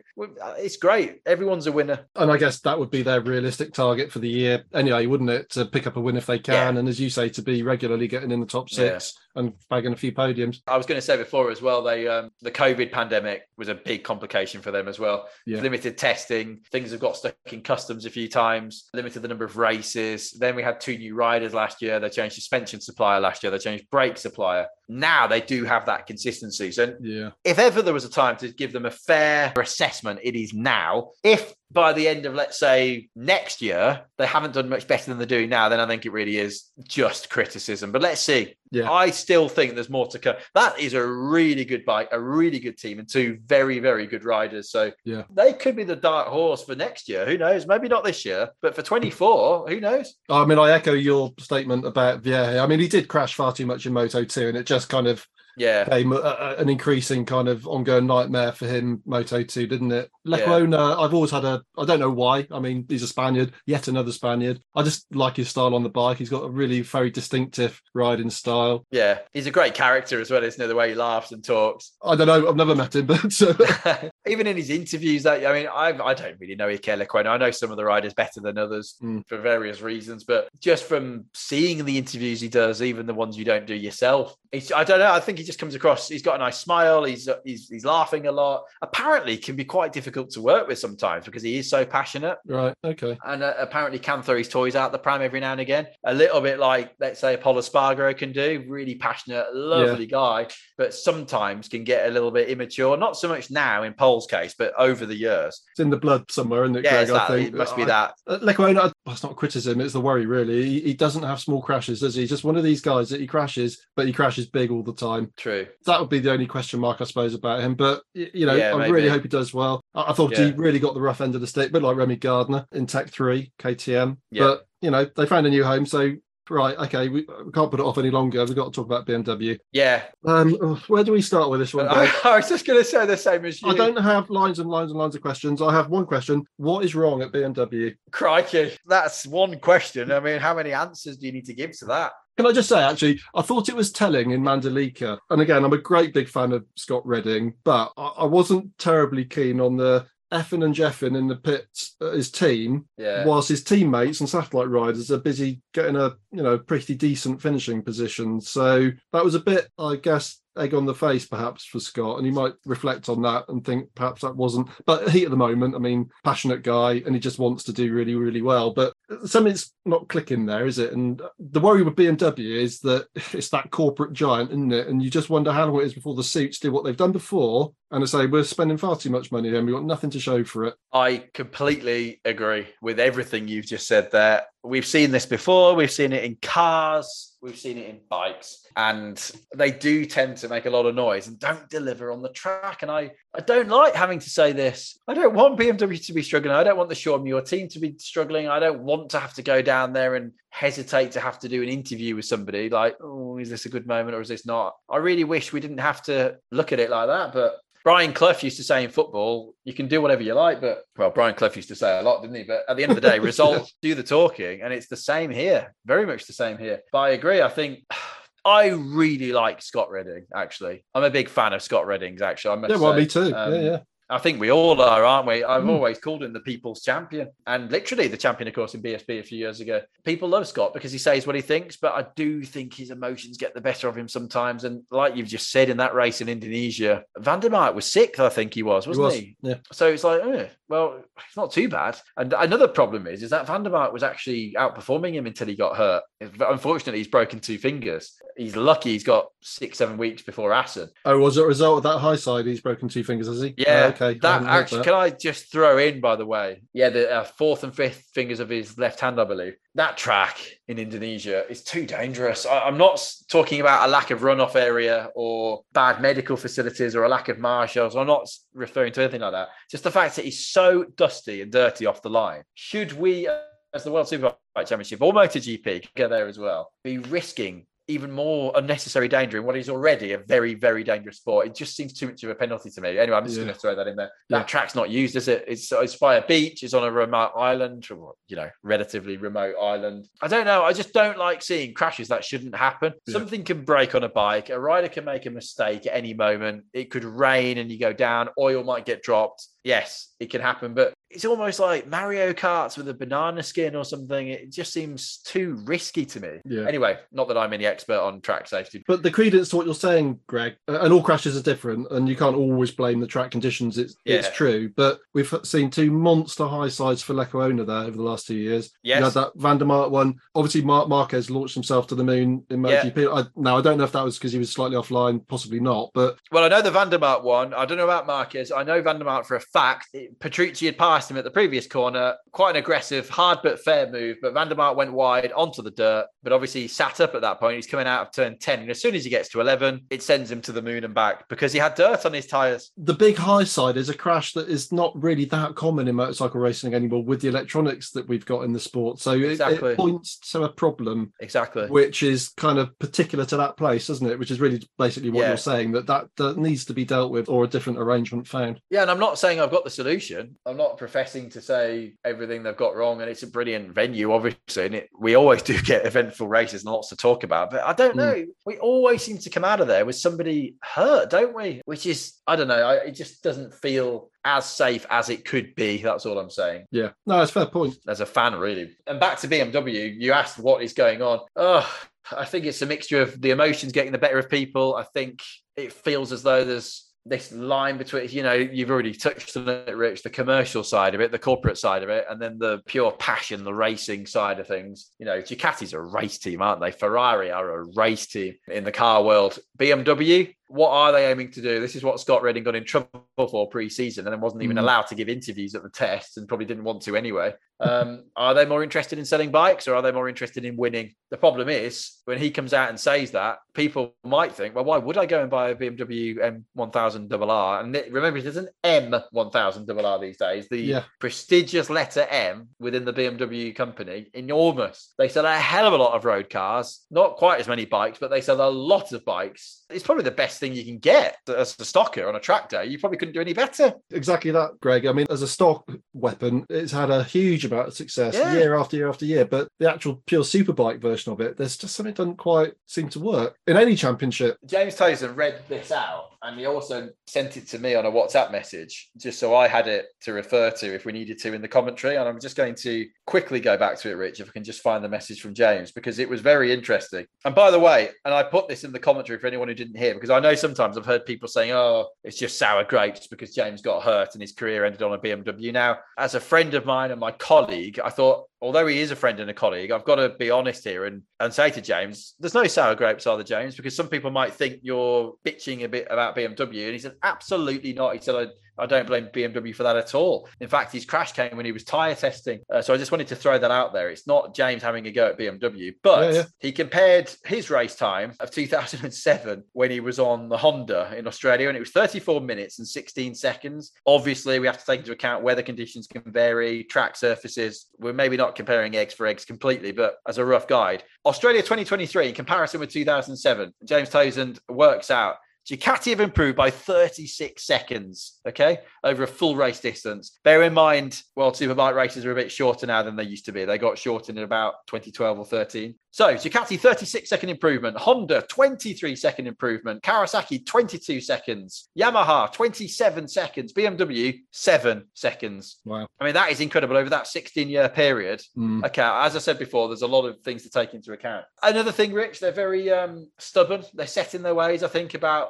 it's great. Everyone's a winner. and I guess that would be their realistic target for the year anyway, wouldn't it? To pick up a win if they can, Yeah. and as you say, to be regularly getting in the top six and and bagging a few podiums. I was going to say before as well, they um, the COVID pandemic was a big complication for them as well. Yeah. Limited testing, things have got stuck in customs a few times, limited the number of races. Then we had two new riders last year. They changed suspension supplier last year. They changed brake supplier. Now they do have that consistency. So Yeah. if ever there was a time to give them a fair assessment, it is now. If by the end of, let's say, next year, they haven't done much better than they're doing now, then I think it really is just criticism. But let's see. Yeah. I still think there's more to come. That is a really good bike, a really good team, and two very, very good riders. So Yeah. they could be the dark horse for next year. Who knows? Maybe not this year, but for 24, who knows? I mean, I echo your statement about Vierge. I mean, he did crash far too much in Moto 2, and it just kind of Yeah. became a, a- an increasing kind of ongoing nightmare for him, Moto 2, didn't it? Lecuona, I've always had a, I don't know why. I mean, he's a Spaniard, yet another Spaniard. I just like his style on the bike. He's got a really very distinctive riding style. Yeah. He's a great character as well, isn't he? The way he laughs and talks. I don't know, I've never met him, but uh, Even in his interviews, that I mean, I I don't really know Iker Lecuona. I know some of the riders better than others Mm. for various reasons, but just from seeing the interviews he does, even the ones you don't do yourself, it's, I don't know. I think he just comes across. He's got a nice smile. He's he's he's laughing a lot. Apparently, can be quite difficult to work with sometimes because he is so passionate. right, okay. And uh, apparently, can throw his toys out the pram every now and again. A little bit like, let's say, a Pol Espargaró can do. Really passionate, lovely guy, but sometimes can get a little bit immature. Not so much now in Pol's case, but over the years. It's in the blood somewhere, isn't it, Yeah, Greg? I think it must be I- that. Uh, Lecuona, well, it's not criticism, it's the worry, really. He, he doesn't have small crashes, does he? He's just one of these guys that he crashes, but he crashes big all the time. True. That would be the only question mark, I suppose, about him. But, you know, Yeah, I maybe. really hope he does well. I, I thought he really got the rough end of the stick, a bit like Remy Gardner in Tech 3, KTM. Yeah. But, you know, they found a new home. So, right, okay, we, we can't put it off any longer. We've got to talk about BMW. Yeah. Um, oh, where do we start with this one? I, I was just going to say the same as you. I don't have lines and lines and lines of questions. I have one question. What is wrong at BMW? Crikey. That's one question. I mean, how many answers do you need to give to that? Can I just say, actually, I thought it was telling in Mandalika. And again, I'm a great big fan of Scott Redding, but I, I wasn't terribly keen on the effing and jeffing in the pits at uh, his team, Yeah. whilst his teammates and satellite riders are busy getting a you know pretty decent finishing position. So that was a bit, I guess, egg on the face perhaps for Scott, and he might reflect on that and think perhaps that wasn't. But he at the moment, I mean, passionate guy, and he just wants to do really, really well. But something's not clicking there, is it? And the worry with BMW is that it's that corporate giant, isn't it? And you just wonder how long it is before the suits do what they've done before, and I say we're spending far too much money, and we've got nothing to show for it. I completely agree with everything you've just said there. We've seen this before. We've seen it in cars. We've seen it in bikes, and they do tend to make a lot of noise and don't deliver on the track. And I, I don't like having to say this. I don't want BMW to be struggling. I don't want the Shaun Muir team to be struggling. I don't want to have to go down there and hesitate to have to do an interview with somebody like, oh, is this a good moment or is this not? I really wish we didn't have to look at it like that, but Brian Clough used to say in football, you can do whatever you like, but well, Brian Clough used to say a lot, didn't he? But at the end of the day, results do the talking, and it's the same here, very much the same here. But I agree. I think I really like Scott Redding. Actually, I'm a big fan of Scott Redding's. Actually, I must Yeah, well, say. me too. Um, yeah, yeah. I think we all are, aren't we? I've Mm. always called him the people's champion and literally the champion, of course, in BSB a few years ago. People love Scott because he says what he thinks, but I do think his emotions get the better of him sometimes. And like you've just said in that race in Indonesia, Van der Mark was sixth, I think he was, wasn't was. he? Yeah. So it's like, eh, well, it's not too bad. And another problem is, is that Van der Mark was actually outperforming him until he got hurt. Unfortunately, he's broken two fingers. He's lucky he's got six, seven weeks before Assen. Oh, was it a result of that high side? He's broken two fingers, has he? Yeah, Oh, okay. That actually, that. can I just throw in, by the way? Yeah, the uh, fourth and fifth fingers of his left hand, I believe. That track in Indonesia is too dangerous. I, I'm not talking about a lack of runoff area or bad medical facilities or a lack of marshals. I'm not referring to anything like that. Just the fact that he's so dusty and dirty off the line. Should we, as the World Superbike Championship or MotoGP, get there as well, be risking even more unnecessary danger in what is already a very, very dangerous sport. It just seems too much of a penalty to me. Anyway, I'm just Yeah. going to throw that in there. That Yeah. track's not used, is it? It's, it's by a beach, it's on a remote island, you know, relatively remote island. I don't know. I just don't like seeing crashes that shouldn't happen. Yeah. Something can break on a bike. A rider can make a mistake at any moment. It could rain and you go down. Oil might get dropped. Yes, it can happen, but it's almost like Mario Karts with a banana skin or something. It just seems too risky to me. Yeah. Anyway, not that I'm any expert on track safety. But the credence to what you're saying, Greg, and all crashes are different, and you can't always blame the track conditions. It's it's true, but we've seen two monster high sides for Lecuona there over the last two years. Yes. You had that Van der Mark one. Obviously, Marc Marquez launched himself to the moon in Yeah. MotoGP. I, now I don't know if that was because he was slightly offline, possibly not. But Well, I know the Van der Mark one. I don't know about Marquez. I know Van der Mark for a fact. It- Petrucci had passed him at the previous corner. Quite an aggressive, hard but fair move. But Van der Mark went wide onto the dirt. But obviously, he sat up at that point. He's coming out of turn 10. And as soon as he gets to 11, it sends him to the moon and back because he had dirt on his tyres. the big high side is a crash that is not really that common in motorcycle racing anymore with the electronics that we've got in the sport. So it- it points to a problem Exactly. which is kind of particular to that place, isn't it? Which is really basically what Yeah. you're saying that, that that needs to be dealt with or a different arrangement found. Yeah, and I'm not saying I've got the solution. I'm not professing to say everything they've got wrong, and it's a brilliant venue, obviously. And it, we always do get eventful races and lots to talk about. But I don't Mm. know. We always seem to come out of there with somebody hurt, don't we? Which is, I don't know. I, it just doesn't feel as safe as it could be. That's all I'm saying. Yeah, no, it's a fair point. As a fan, really. And back to BMW, you asked what is going on. Oh, I think it's a mixture of the emotions getting the better of people. I think it feels as though there's this line between, you know, you've already touched on it, Rich, the commercial side of it, the corporate side of it, and then the pure passion, the racing side of things. You know, Ducati's a race team, aren't they? Ferrari are a race team in the car world. BMW, what are they aiming to do? This is what Scott Redding got in trouble for pre-season and then wasn't even Mm. allowed to give interviews at the test, and probably didn't want to anyway. Um, are they more interested in selling bikes or are they more interested in winning? The problem is when he comes out and says that, people might think, well, why would I go and buy a BMW M1000RR? And it, remember, there's an M1000RR these days, the Yeah. prestigious letter M within the BMW company, enormous. They sell a hell of a lot of road cars, not quite as many bikes, but they sell a lot of bikes. It's probably the best thing you can get as a stocker on a track day. You probably couldn't do any better. Exactly that, Greg. I mean, as a stock weapon, it's had a huge amount of success Yeah. year after year after year. But the actual pure superbike version of it, there's just something that doesn't quite seem to work in any championship. James Toseland read this out and he also sent it to me on a WhatsApp message, just so I had it to refer to if we needed to in the commentary. And I'm just going to quickly go back to it, Rich, if I can just find the message from James, because it was very interesting. And by the way, and I put this in the commentary for anyone who didn't hear, because I know sometimes I've heard people saying, oh, it's just sour grapes because James got hurt and his career ended on a BMW. Now, as a friend of mine and my colleague, I thought, although he is a friend and a colleague, I've got to be honest here and, and say to James, there's no sour grapes, are there, James? Because some people might think you're bitching a bit about BMW. And he said, absolutely not. He said, I, don't blame BMW for that at all. In fact, his crash came when he was tyre testing. Uh, so I just wanted to throw that out there. It's not James having a go at BMW, but Yeah, yeah. he compared his race time of 2007 when he was on the Honda in Australia, and it was 34 minutes and 16 seconds. Obviously, we have to take into account weather conditions can vary, track surfaces. We're maybe not comparing eggs for eggs completely, but as a rough guide, Australia 2023 in comparison with 2007, James Toseland works out. Ducati have improved by 36 seconds, okay, over a full race distance. Bear in mind, World Superbike races are a bit shorter now than they used to be. They got shortened in about 2012 or 13. So Ducati 36 second improvement, Honda 23 second improvement, Kawasaki 22 seconds, Yamaha 27 seconds, BMW 7 seconds. Wow. I mean, that is incredible over that 16 year period. Mm. Okay, as I said before, there's a lot of things to take into account. Another thing, Rich, they're very um, stubborn. They're set in their ways, I think, about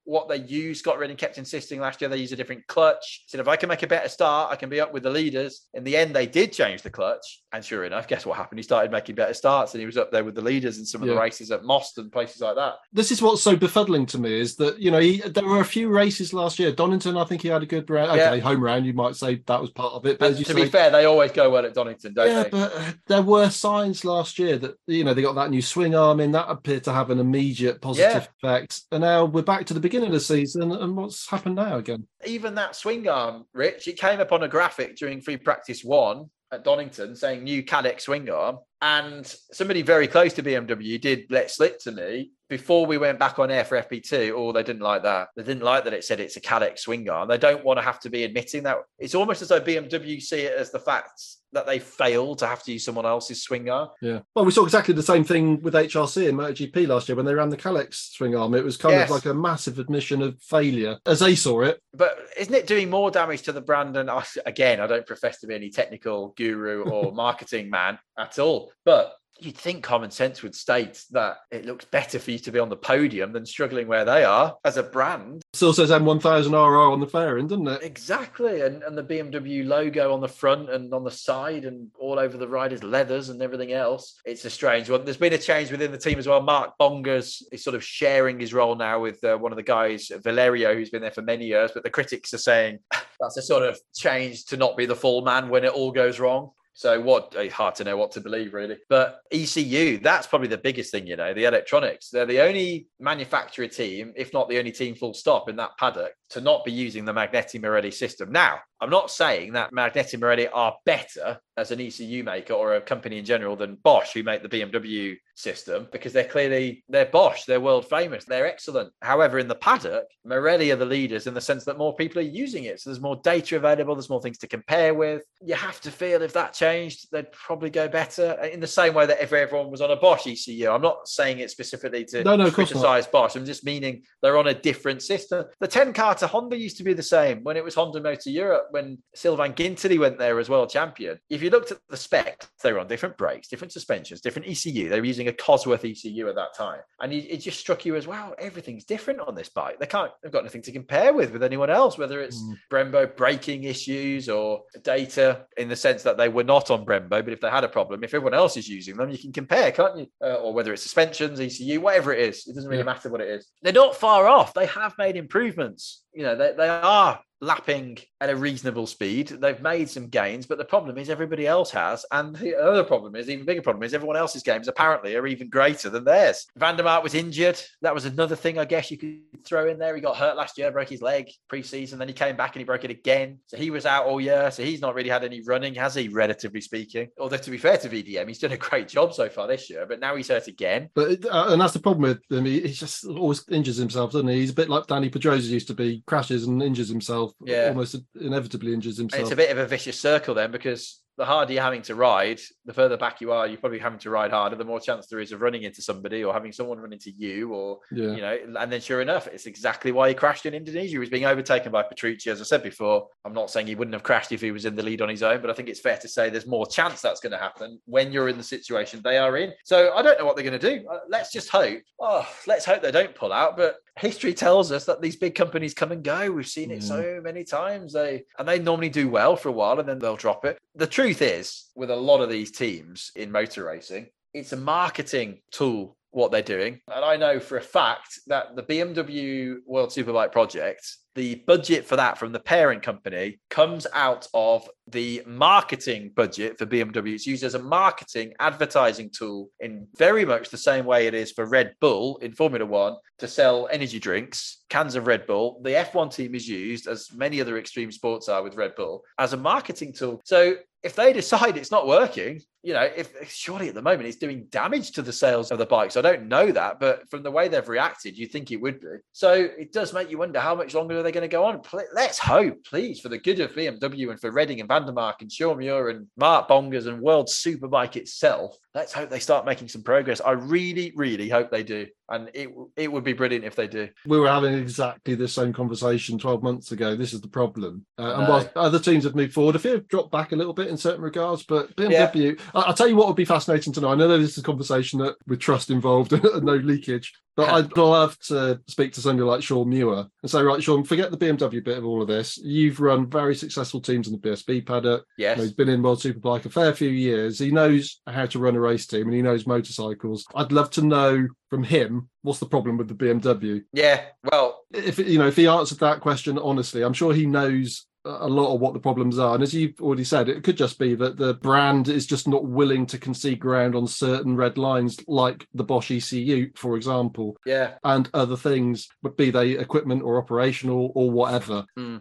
what they use. Scott Redding kept insisting last year they use a different clutch. Said, if I can make a better start, I can be up with the leaders. In the end, they did change the clutch. And sure enough, guess what happened? He started making better starts and he was up there with the leaders in some of the races at Most and places like that. This is what's so befuddling to me is that you know he, there were a few races last year. Donington, I think he had a good round. Okay, Yeah. home round, you might say that was part of it. But to say, be fair, they always go well at Donington, don't yeah, they? but uh, there were signs last year that you know they got that new swing arm in that appeared to have an immediate positive effect, and now we're back to the beginning of the season. And what's happened now again? even that swing arm, Rich, it came up on a graphic during free practice one at Donington saying new Kalex swing arm. And somebody very close to BMW did let slip to me before we went back on air for FP2. Oh, they didn't like that. They didn't like that it said it's a Kalex swing arm. They don't want to have to be admitting that. It's almost as though BMW see it as the facts that they fail to have to use someone else's swing arm. Yeah. Well, we saw exactly the same thing with HRC and MotoGP last year when they ran the Kalex swing arm. It was kind Yes. of like a massive admission of failure, as they saw it. But isn't it doing more damage to the brand? And I- again, I don't profess to be any technical guru or marketing man at all, but you'd think common sense would state that it looks better for you to be on the podium than struggling where they are as a brand. Still says M1000RR on the fairing, doesn't it? Exactly. And, and the BMW logo on the front and on the side and all over the riders' leathers and everything else. It's a strange one. There's been a change within the team as well. Marc Bongers is sort of sharing his role now with uh, one of the guys, Valerio, who's been there for many years. But the critics are saying that's a sort of change to not be the full man when it all goes wrong. So what? eh, Hard to know what to believe, really. But ECU, that's probably the biggest thing. You know, the electronics. They're the only manufacturer team, if not the only team, full stop in that paddock to not be using the Magneti Marelli system. Now, I'm not saying that Magneti Marelli are better as an ECU maker or a company in general than Bosch, who make the BMW system, because they're clearly they're Bosch, they're world famous, they're excellent. However, in the paddock, Marelli are the leaders in the sense that more people are using it. So there's more data available, there's more things to compare with. You have to feel if that changed, they'd probably go better in the same way that if everyone was on a Bosch ECU. I'm not saying it specifically to No, no, of course not. criticize Bosch. I'm just meaning they're on a different system. The Ten Kate Honda used to be the same when it was Honda Motor Europe, when Sylvain Guintoli went there as world champion. If you looked at the specs, they were on different brakes, different suspensions, different ECU. They were using a Cosworth ECU at that time. And it it just struck you as, wow, everything's different on this bike. They can't, they've got nothing to compare with with anyone else, whether it's Mm. Brembo braking issues or data in the sense that they were not on Brembo, but if they had a problem, if everyone else is using them, you can compare, can't you? Uh, or whether it's suspensions, ECU, whatever it is, it doesn't really Yeah. matter what it is. They're not far off. They have made improvements. You know, they, they are lapping at a reasonable speed. They've made some gains, but the problem is everybody else has. And the other problem is, even bigger problem is everyone else's games apparently are even greater than theirs. Van der Mark was injured. That was another thing I guess you could throw in there. He got hurt last year, broke his leg pre-season, then he came back and he broke it again. So he was out all year. So he's not really had any running, has he, relatively speaking? Although to be fair to VDM, he's done a great job so far this year, but now he's hurt again. But uh, and that's the problem with him. He, he just always injures himself, doesn't he? He's a bit like Dani Pedrosa used to be, crashes and injures himself. Yeah. almost inevitably injures And himself. it's a bit of a vicious circle then because the harder you're having to ride, the further back you are, you're probably having to ride harder, the more chance there is of running into somebody or having someone run into you or yeah. you know, and then sure enough, it's exactly why he crashed in Indonesia. He was being overtaken by Petrucci. As I said before, I'm not saying he wouldn't have crashed if he was in the lead on his own, but I think it's fair to say there's more chance that's going to happen when you're in the situation they are in. So I don't know what they're going to do. Uh, Let's just hope. Oh, let's hope they don't pull out. But history tells us that these big companies come and go. We've seen it so mm. many times. They and they normally do well for a while and then they'll drop it. The truth is, with a lot of these teams in motor racing, it's a marketing tool what they're doing. And I know for a fact that the BMW World Superbike project, the budget for that from the parent company comes out of the marketing budget for BMW. It's used as a marketing advertising tool in very much the same way it is for Red Bull in Formula One to sell energy drinks, cans of Red Bull. The F1 team is used, as many other extreme sports are with Red Bull, as a marketing tool. So if they decide it's not working, you know, if surely at the moment it's doing damage to the sales of the bikes. I don't know that, but from the way they've reacted, you think it would be. So it does make you wonder how much longer are they going to go on? Let's hope, please, for the good of BMW and for Redding and Van der Mark and Shaun Muir and Marc Bongers and World Superbike itself. Let's hope they start making some progress. I really, really hope they do, and it it would be brilliant if they do. we were having exactly the same conversation 12 months ago. This is the problem. Uh, and know. whilst other teams have moved forward, a few have dropped back a little bit in certain regards, but BMW, I- I'll tell you what would be fascinating to know. I know this is a conversation that with trust involved and no leakage, but I'd love to speak to somebody like Shaun Muir and say, right, Shaun, forget the BMW bit of all of this. You've run very successful teams in the BSB paddock. You know, Yes, he's been in World Superbike a fair few years. He knows how to run a race team and he knows motorcycles. I'd love to know from him what's the problem with the BMW yeah. Well, if you know if he answered that question honestly i'm sure he knows a lot of what the problems are and as you've already said it could just be that the brand is just not willing to concede ground on certain red lines like the bosch ecu for example yeah. and other things but be they equipment or operational or whatever. Uh,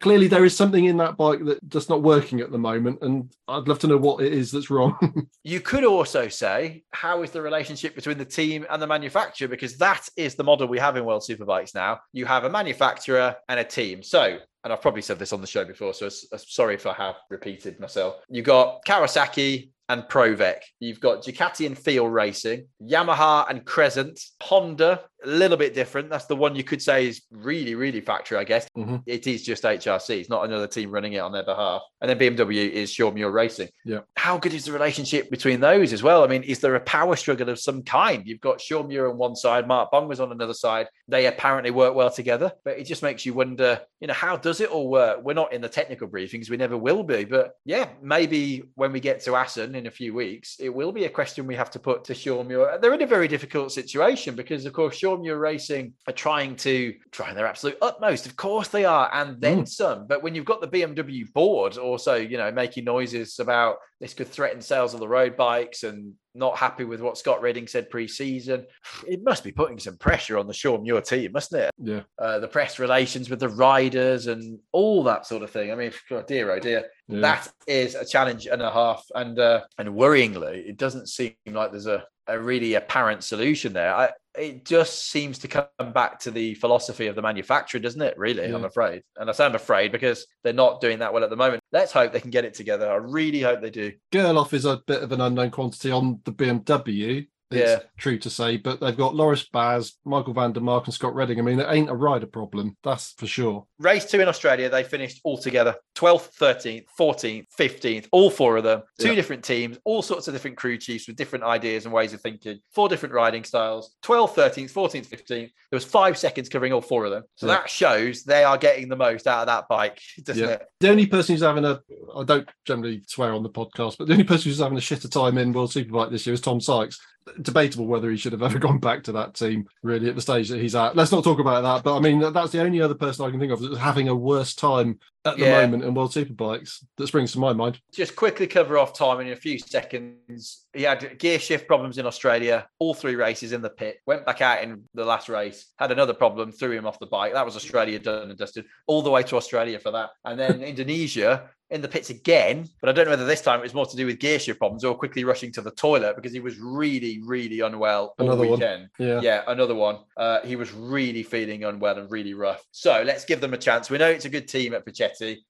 clearly there is something in that bike that just not working at the moment and i'd love to know what it is that's wrong You could also say, how is the relationship between the team and the manufacturer? Because that is the model we have in World Superbikes now. You have a manufacturer and a team. So and I've probably said this on the show before, so uh, sorry if I have repeated myself. You've got Kawasaki, and Provec. You've got Ducati and Feel Racing, Yamaha and Crescent, Honda, a little bit different. That's the one you could say is really, really factory, I guess. Mm-hmm. It is just HRC. It's not another team running it on their behalf. And then BMW is Shaun Muir Racing. Yeah. How good is the relationship between those as well? I mean, is there a power struggle of some kind? You've got Shaun Muir on one side, Marc Bongers on another side. They apparently work well together, but it just makes you wonder, you know, how does it all work? We're not in the technical briefings, we never will be. But yeah, maybe when we get to Assen in a few weeks, it will be a question we have to put to Shaun Muir. They're in a very difficult situation because, of course, Sean Muir Racing are trying to try their absolute utmost. Of course, they are, and then mm. some. But when you've got the BMW board also, you know, making noises about this could threaten sales of the road bikes and not happy with what Scott Redding said pre-season. It must be putting some pressure on the Shaun Muir team, mustn't it? Yeah. Uh, the press relations with the riders and all that sort of thing. I mean, oh dear, oh dear, yeah. that is a challenge and a half. And uh, and worryingly, it doesn't seem like there's a a really apparent solution there. I, it just seems to come back to the philosophy of the manufacturer, doesn't it? Really, yeah. I'm afraid. And I say I'm afraid because they're not doing that well at the moment. Let's hope they can get it together. I really hope they do. Gerloff is a bit of an unknown quantity on the BMW yeah. true to say. But they've got Loris Baz, Michael van der Mark, and Scott Redding. I mean, it ain't a rider problem, that's for sure. Race two in Australia, they finished all together 12th, 13th, 14th, 15th, all four of them, two yeah. different teams, all sorts of different crew chiefs with different ideas and ways of thinking, four different riding styles 12th, 13th, 14th, 15th. There was five seconds covering all four of them. So yeah. that shows they are getting the most out of that bike, doesn't yeah. it? The only person who's having a, I don't generally swear on the podcast, but the only person who's having a shitter time in World Superbike this year is Tom Sykes debatable whether he should have ever gone back to that team really at the stage that he's at. Let's not talk about that. But I mean, that's the only other person I can think of having a worse time at the yeah. moment in World Superbikes that springs to my mind. Just quickly cover off time in a few seconds. He had gear shift problems in Australia, all three races in the pit, went back out in the last race, had another problem, threw him off the bike. That was Australia done and dusted, all the way to Australia for that. And then Indonesia, in the pits again, but I don't know whether this time it was more to do with gear shift problems or quickly rushing to the toilet because he was really, really unwell all another weekend. One. Yeah, yeah, another one. Uh, he was really feeling unwell and really rough. So let's give them a chance. We know it's a good team at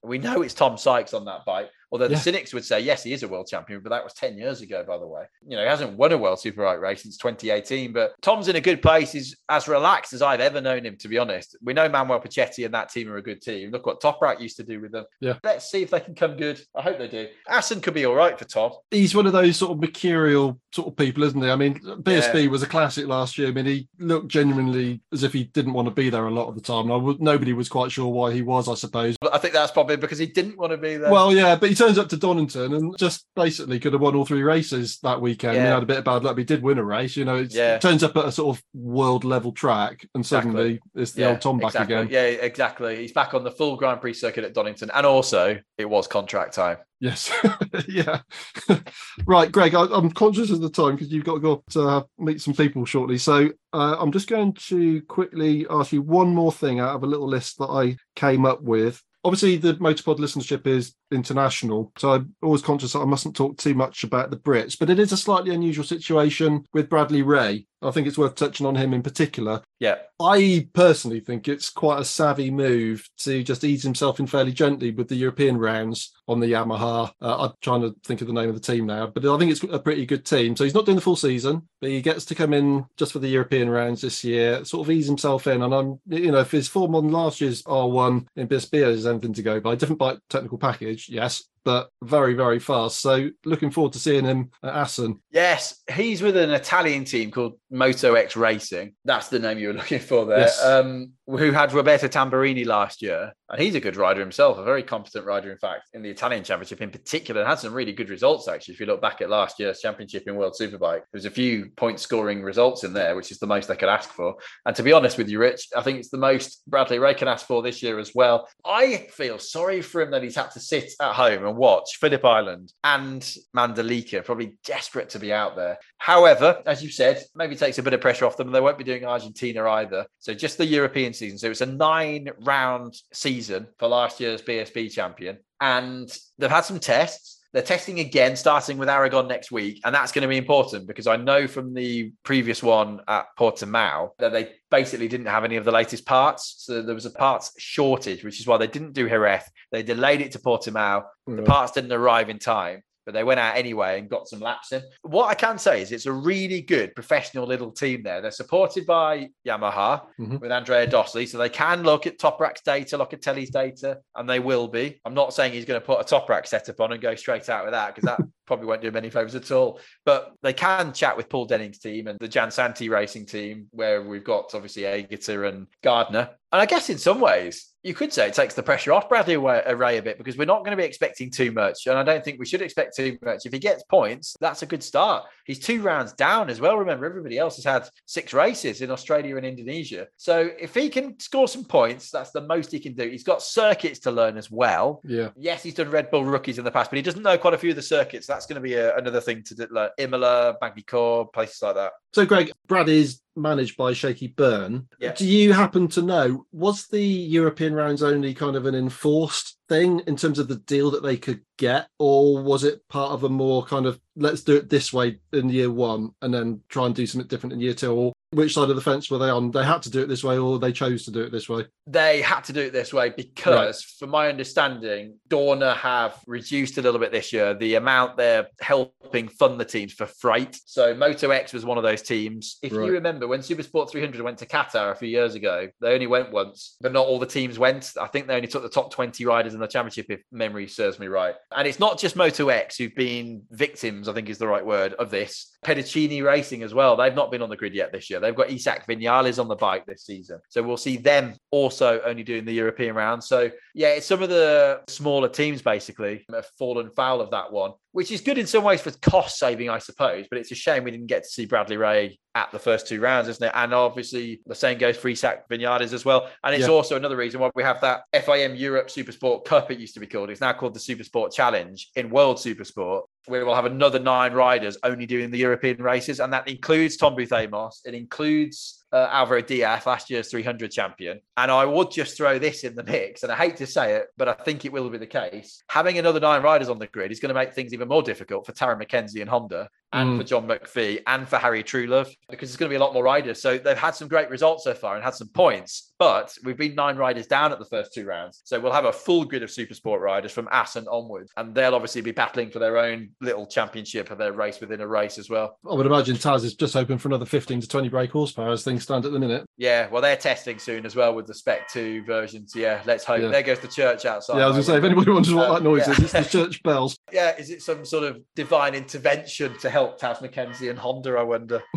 We know it's Tom Sykes on that bike. Although the yeah. cynics would say, yes, he is a world champion, but that was 10 years ago, by the way. You know, he hasn't won a world superbike race since 2018, but Tom's in a good place. He's as relaxed as I've ever known him, to be honest. We know Manuel Puccetti and that team are a good team. Look what Toprak used to do with them. Yeah. Let's see if they can come good. I hope they do. Assen could be all right for Tom. He's one of those sort of mercurial sort of people, isn't he? I mean, BSB yeah. was a classic last year. I mean, he looked genuinely as if he didn't want to be there a lot of the time. And nobody was quite sure why he was, I suppose. But I think that's probably because he didn't want to be there. Well, yeah, but he turns up to Donington and just basically could have won all three races that weekend. Yeah. He had a bit of bad luck, but he did win a race. You know, yeah. it turns up at a sort of world level track, and suddenly exactly. it's the yeah, old Tom back exactly. again. Yeah, exactly. He's back on the full Grand Prix circuit at Donington, and also it was contract time. Yes, yeah. right, Greg. I, am conscious of the time because you've got to go to uh, meet some people shortly. So uh, I'm just going to quickly ask you one more thing out of a little list that I came up with obviously the Motorpod listenership is international, so I'm always conscious that I mustn't talk too much about the Brits. But it is a slightly unusual situation with Bradley Ray. I think it's worth touching on him in particular. Yeah. I personally think it's quite a savvy move to just ease himself in fairly gently with the European rounds on the Yamaha. Uh, I'm trying to think of the name of the team now, but I think it's a pretty good team. So he's not doing the full season, but he gets to come in just for the European rounds this year, sort of ease himself in. And I'm, you know, if his form on last year's R1 in BSB is anything to go by, different bike technical package, yes, but very, very fast. So looking forward to seeing him at Assen. Yes, he's with an Italian team called Moto X Racing. That's the name you were looking for there. Yes. Um, who had Roberto Tamburini last year. And he's a good rider himself, a very competent rider, in fact, in the Italian Championship in particular, and had some really good results, actually. If you look back at last year's championship in World Superbike, there's a few point scoring results in there, which is the most they could ask for. And to be honest with you, Rich, I think it's the most Bradley Ray can ask for this year as well. I feel sorry for him that he's had to sit at home and watch Phillip Island and Mandalika, probably desperate to be out there. However, as you said, maybe takes a bit of pressure off them. They won't be doing Argentina either. So just the European season. So it's a nine round season for last year's BSB champion. And they've had some tests. They're testing again, starting with Aragon next week. And that's going to be important because I know from the previous one at Portimao that they basically didn't have any of the latest parts. So there was a parts shortage, which is why they didn't do Jerez. They delayed it to Portimao. The mm-hmm. parts didn't arrive in time but they went out anyway and got some laps in. What I can say is it's a really good professional little team there. They're supported by Yamaha Mhm. with Andrea Dosoli, so they can look at Toprak's data, look at Telly's data, and they will be. I'm not saying he's going to put a Toprak setup on and go straight out with that because that probably won't do him any favors at all. But they can chat with Paul Denning's team and the Jan Santi racing team, where we've got obviously Aegerter and Gardner. And I guess in some ways, you could say it takes the pressure off Bradley Ray uh, a bit because we're not going to be expecting too much. And I don't think we should expect too much. If he gets points, that's a good start. He's two rounds down as well. Remember, everybody else has had six races in Australia and Indonesia. So if he can score some points, that's the most he can do. He's got circuits to learn as well. Yeah. Yes, he's done Red Bull rookies in the past, but he doesn't know quite a few of the circuits. That's going to be a, another thing to do, like Imola, Magny-Cours, places like that. So, Greg, Brad is managed by Shaky Byrne. Yeah. Do you happen to know was the European rounds only kind of an enforced thing in terms of the deal that they could get, or was it part of a more kind of let's do it this way in year one and then try and do something different in year two? Or which side of the fence were they on? They had to do it this way, or they chose to do it this way. They had to do it this way because, from my understanding, Dorna have reduced a little bit this year the amount they're helping fund the teams for freight. So Moto X was one of those teams. If Right. you remember when Supersport 300 went to Qatar a few years ago, they only went once, but not all the teams went. I think they only took the top 20 riders in the championship, if memory serves me right. And it's not just Moto X who've been victims, I think is the right word, of this. Pedercini Racing as well. They've not been on the grid yet this year. They've got Isaac Vinales on the bike this season. So we'll see them also only doing the European round. So yeah, it's some of the smaller teams basically have fallen foul of that one, which is good in some ways for cost saving, I suppose. But it's a shame we didn't get to see Bradley Ray at the first two rounds, isn't it? And obviously the same goes for Isaac Vinales as well. And it's Yeah. also another reason why we have that FIM Europe Supersport Cup, it used to be called. It's now called the Supersport Challenge in World Supersport, where we'll have another nine riders only doing the European races. And that includes Tom Booth Amos. It includes uh, Alvaro Diaz, last year's 300 champion. And I would just throw this in the mix. And I hate to say it, but I think it will be the case. Having another nine riders on the grid is going to make things even more difficult for Tarran Mackenzie and Honda and Mm. for John McPhee and for Harry Truelove because there's going to be a lot more riders. So they've had some great results so far and had some points, but we've been nine riders down at the first two rounds. So we'll have a full grid of super sport riders from Assen onwards, and they'll obviously be battling for their own little championship of their race within a race as well. I would imagine Taz is just hoping for another 15 to 20 brake horsepower as things stand at the minute. Yeah, well, they're testing soon as well with the Spec 2 versions. Yeah, let's hope. Yeah. There goes the church outside. yeah, I was going to say, if anybody wonders what Um, that noise yeah. is, it's the church bells. Yeah, is it some sort of divine intervention to help Taz Mackenzie and Honda? I wonder.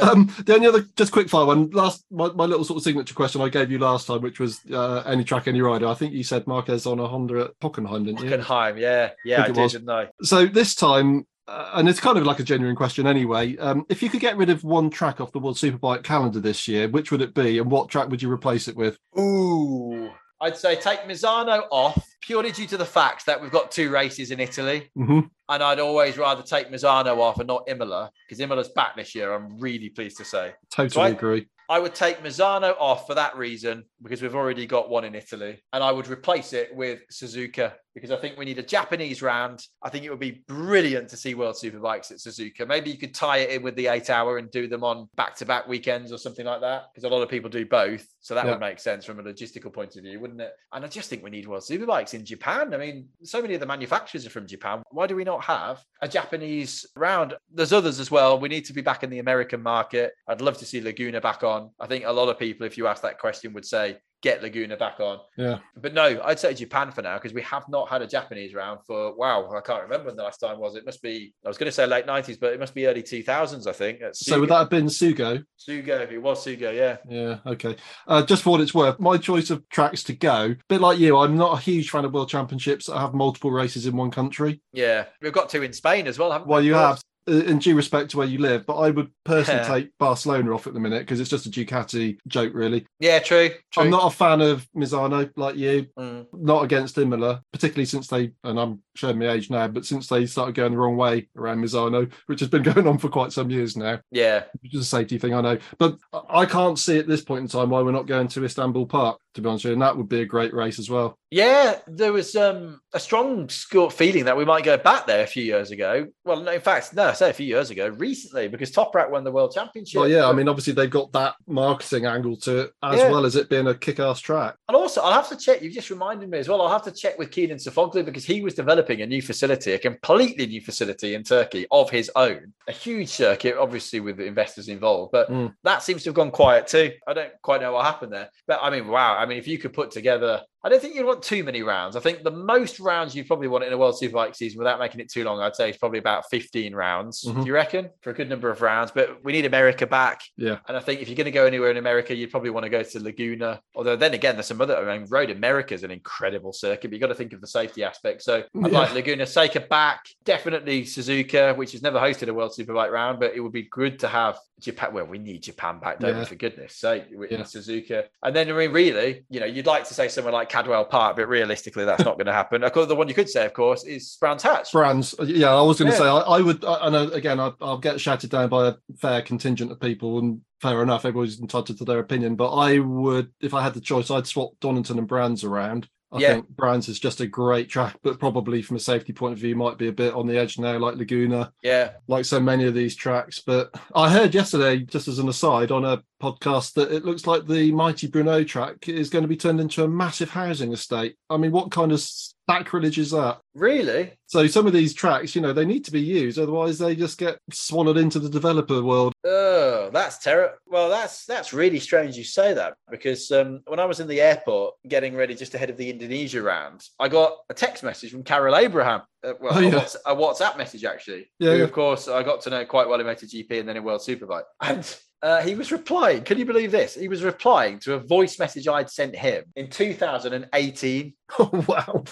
um, the only other just quick fire one last my, my little sort of signature question I gave you last time, which was uh, any track, any rider. I think you said Marquez on a Honda at Hockenheim, didn't you? Hockenheim, yeah, yeah, I, it did, was. didn't I? So this time, uh, and it's kind of like a genuine question anyway. Um, if you could get rid of one track off the World Superbike calendar this year, which would it be, and what track would you replace it with? Ooh. I'd say take Misano off purely due to the fact that we've got two races in Italy. hmm And I'd always rather take Misano off and not Imola because Imola's back this year. I'm really pleased to say. Totally So I- agree. I would take Misano off for that reason because we've already got one in Italy. And I would replace it with Suzuka because I think we need a Japanese round. I think it would be brilliant to see World Superbikes at Suzuka. Maybe you could tie it in with the eight hour and do them on back to back weekends or something like that because a lot of people do both. So that Yeah. would make sense from a logistical point of view, wouldn't it? And I just think we need World Superbikes in Japan. I mean, so many of the manufacturers are from Japan. Why do we not have a Japanese round? There's others as well. We need to be back in the American market. I'd love to see Laguna back on. I think a lot of people, if you ask that question, would say, get Laguna back on. Yeah. But no, I'd say Japan for now because we have not had a Japanese round for wow, I can't remember when the last time was. It must be I was going to say late nineties, but it must be early two thousands. I think. So would that have been Sugo? Sugo? If it was Sugo, yeah. Yeah, okay. Uh, just for what it's worth, my choice of tracks to go, bit like you, I'm not a huge fan of World Championships that have multiple races in one country. Yeah, we've got two in Spain as well, haven't Well, we? you have, in due respect to where you live, but I would personally Yeah. take Barcelona off at the minute because it's just a Ducati joke, really. Yeah, true. true. I'm not a fan of Misano like you, Mm. not against Imola, particularly since they, and I'm showing my age now, but since they started going the wrong way around Misano, which has been going on for quite some years now, Yeah, which is a safety thing, I know. But I- I can't see at this point in time why we're not going to Istanbul Park, to be honest with you, and that would be a great race as well. Yeah, there was um, a strong feeling that we might go back there a few years ago. Well, no, in fact, no, I say a few years ago, recently, because Toprak won the World Championship. Well, yeah, I mean, obviously they've got that marketing angle to it as Yeah. well as it being a kick-ass track. And also, I'll have to check. You've just reminded me as well. I'll have to check with Kenan Sofuoglu because he was developing a new facility, a completely new facility in Turkey of his own. A huge circuit, obviously with the investors involved, but Mm. that seems to have gone quiet too. I don't quite know what happened there. But I mean, wow. I mean, if you could put together, I don't think you'd want too many rounds. I think the most rounds you'd probably want in a World Superbike season without making it too long, I'd say is probably about 15 rounds. Mhm. Do you reckon? For a good number of rounds. But we need America back. Yeah. And I think if you're going to go anywhere in America, you'd probably want to go to Laguna. Although then again, there's some other. I mean, Road America is an incredible circuit, but you've got to think of the safety aspect. So I'd Yeah. like Laguna Seca back. Definitely Suzuka, which has never hosted a World Superbike round, but it would be good to have Japan. Well, we need Japan back, don't we? For goodness sake, Yeah. Suzuka. And then I mean, really, you know, you'd like to say somewhere like Cadwell Park, but realistically, that's not going to happen. Of course, the one you could say, of course, is Brands Hatch. Brands, yeah, I was going to Yeah. say, I, I would, I, I know, again, I, I'll get shouted down by a fair contingent of people, and fair enough, everybody's entitled to their opinion, but I would, if I had the choice, I'd swap Donington and Brands around. I Yeah. think Brands is just a great track, but probably from a safety point of view, might be a bit on the edge now, like Laguna, yeah, like so many of these tracks. But I heard yesterday, just as an aside, on a podcast, that it looks like the mighty Bruno track is going to be turned into a massive housing estate. I mean, what kind of sacrilege is that? really. So some of these tracks, you know, they need to be used, otherwise they just get swallowed into the developer world. Oh, that's terrible. Well, that's that's really strange you say that because um, when I was in the airport getting ready just ahead of the Indonesia round, I got a text message from Karel Abraham. Uh, well, Oh, a, yeah. A WhatsApp message actually. Yeah, who, yeah. of course, I got to know quite well in MotoGP and then in World Superbike. And uh, he was replying. Can you believe this? He was replying to a voice message I'd sent him in 2018. Oh wow.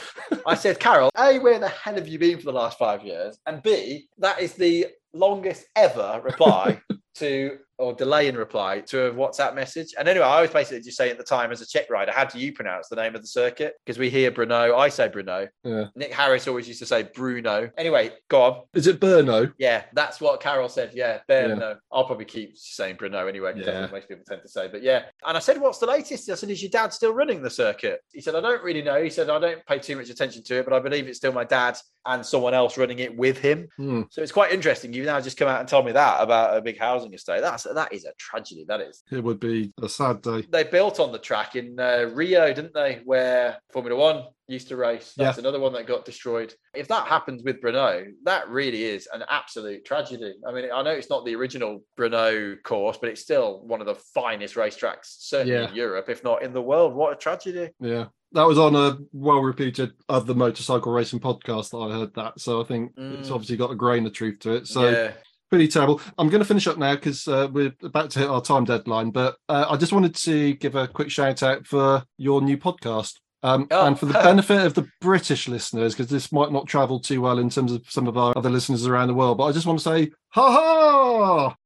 I said, Karel, A, where the hell have you been for the last five years? And B, that is the longest ever reply to or delay in reply to a WhatsApp message. And anyway, I was basically just saying at the time as a check rider, how do you pronounce the name of the circuit? Because we hear Bruno, I say Bruno. Yeah. Nick Harris always used to say Bruno. Anyway, go on. Is it Burno? Yeah, that's what Karel said. Yeah, Yeah. Bruno. I'll probably keep saying Bruno anyway. 'cause That's Yeah. what most people tend to say. But yeah. And I said, What's the latest? I said, Is your dad still running the circuit? He said, I don't really know. He said, I don't pay too much attention to it, but I believe it's still my dad and someone else running it with him. Hmm. So it's quite interesting. You've now just come out and told me that about a big housing estate. That's that is a tragedy. That is. It would be a sad day. They built on the track in uh, Rio, didn't they? Where Formula One used to race. That's another one that got destroyed. If that happens with Brno, that really is an absolute tragedy. I mean, I know it's not the original Brno course, but it's still one of the finest racetracks, certainly Yeah. in Europe, if not in the world. What a tragedy. Yeah. That was on a well reputed other motorcycle racing podcast that I heard that. So I think it's Mm. obviously got a grain of truth to it. So yeah. pretty terrible. I'm going to finish up now because uh, we're about to hit our time deadline. But uh, I just wanted to give a quick shout out for your new podcast. Um, Oh. And for the benefit of the British listeners, because this might not travel too well in terms of some of our other listeners around the world, but I just want to say, ha ha!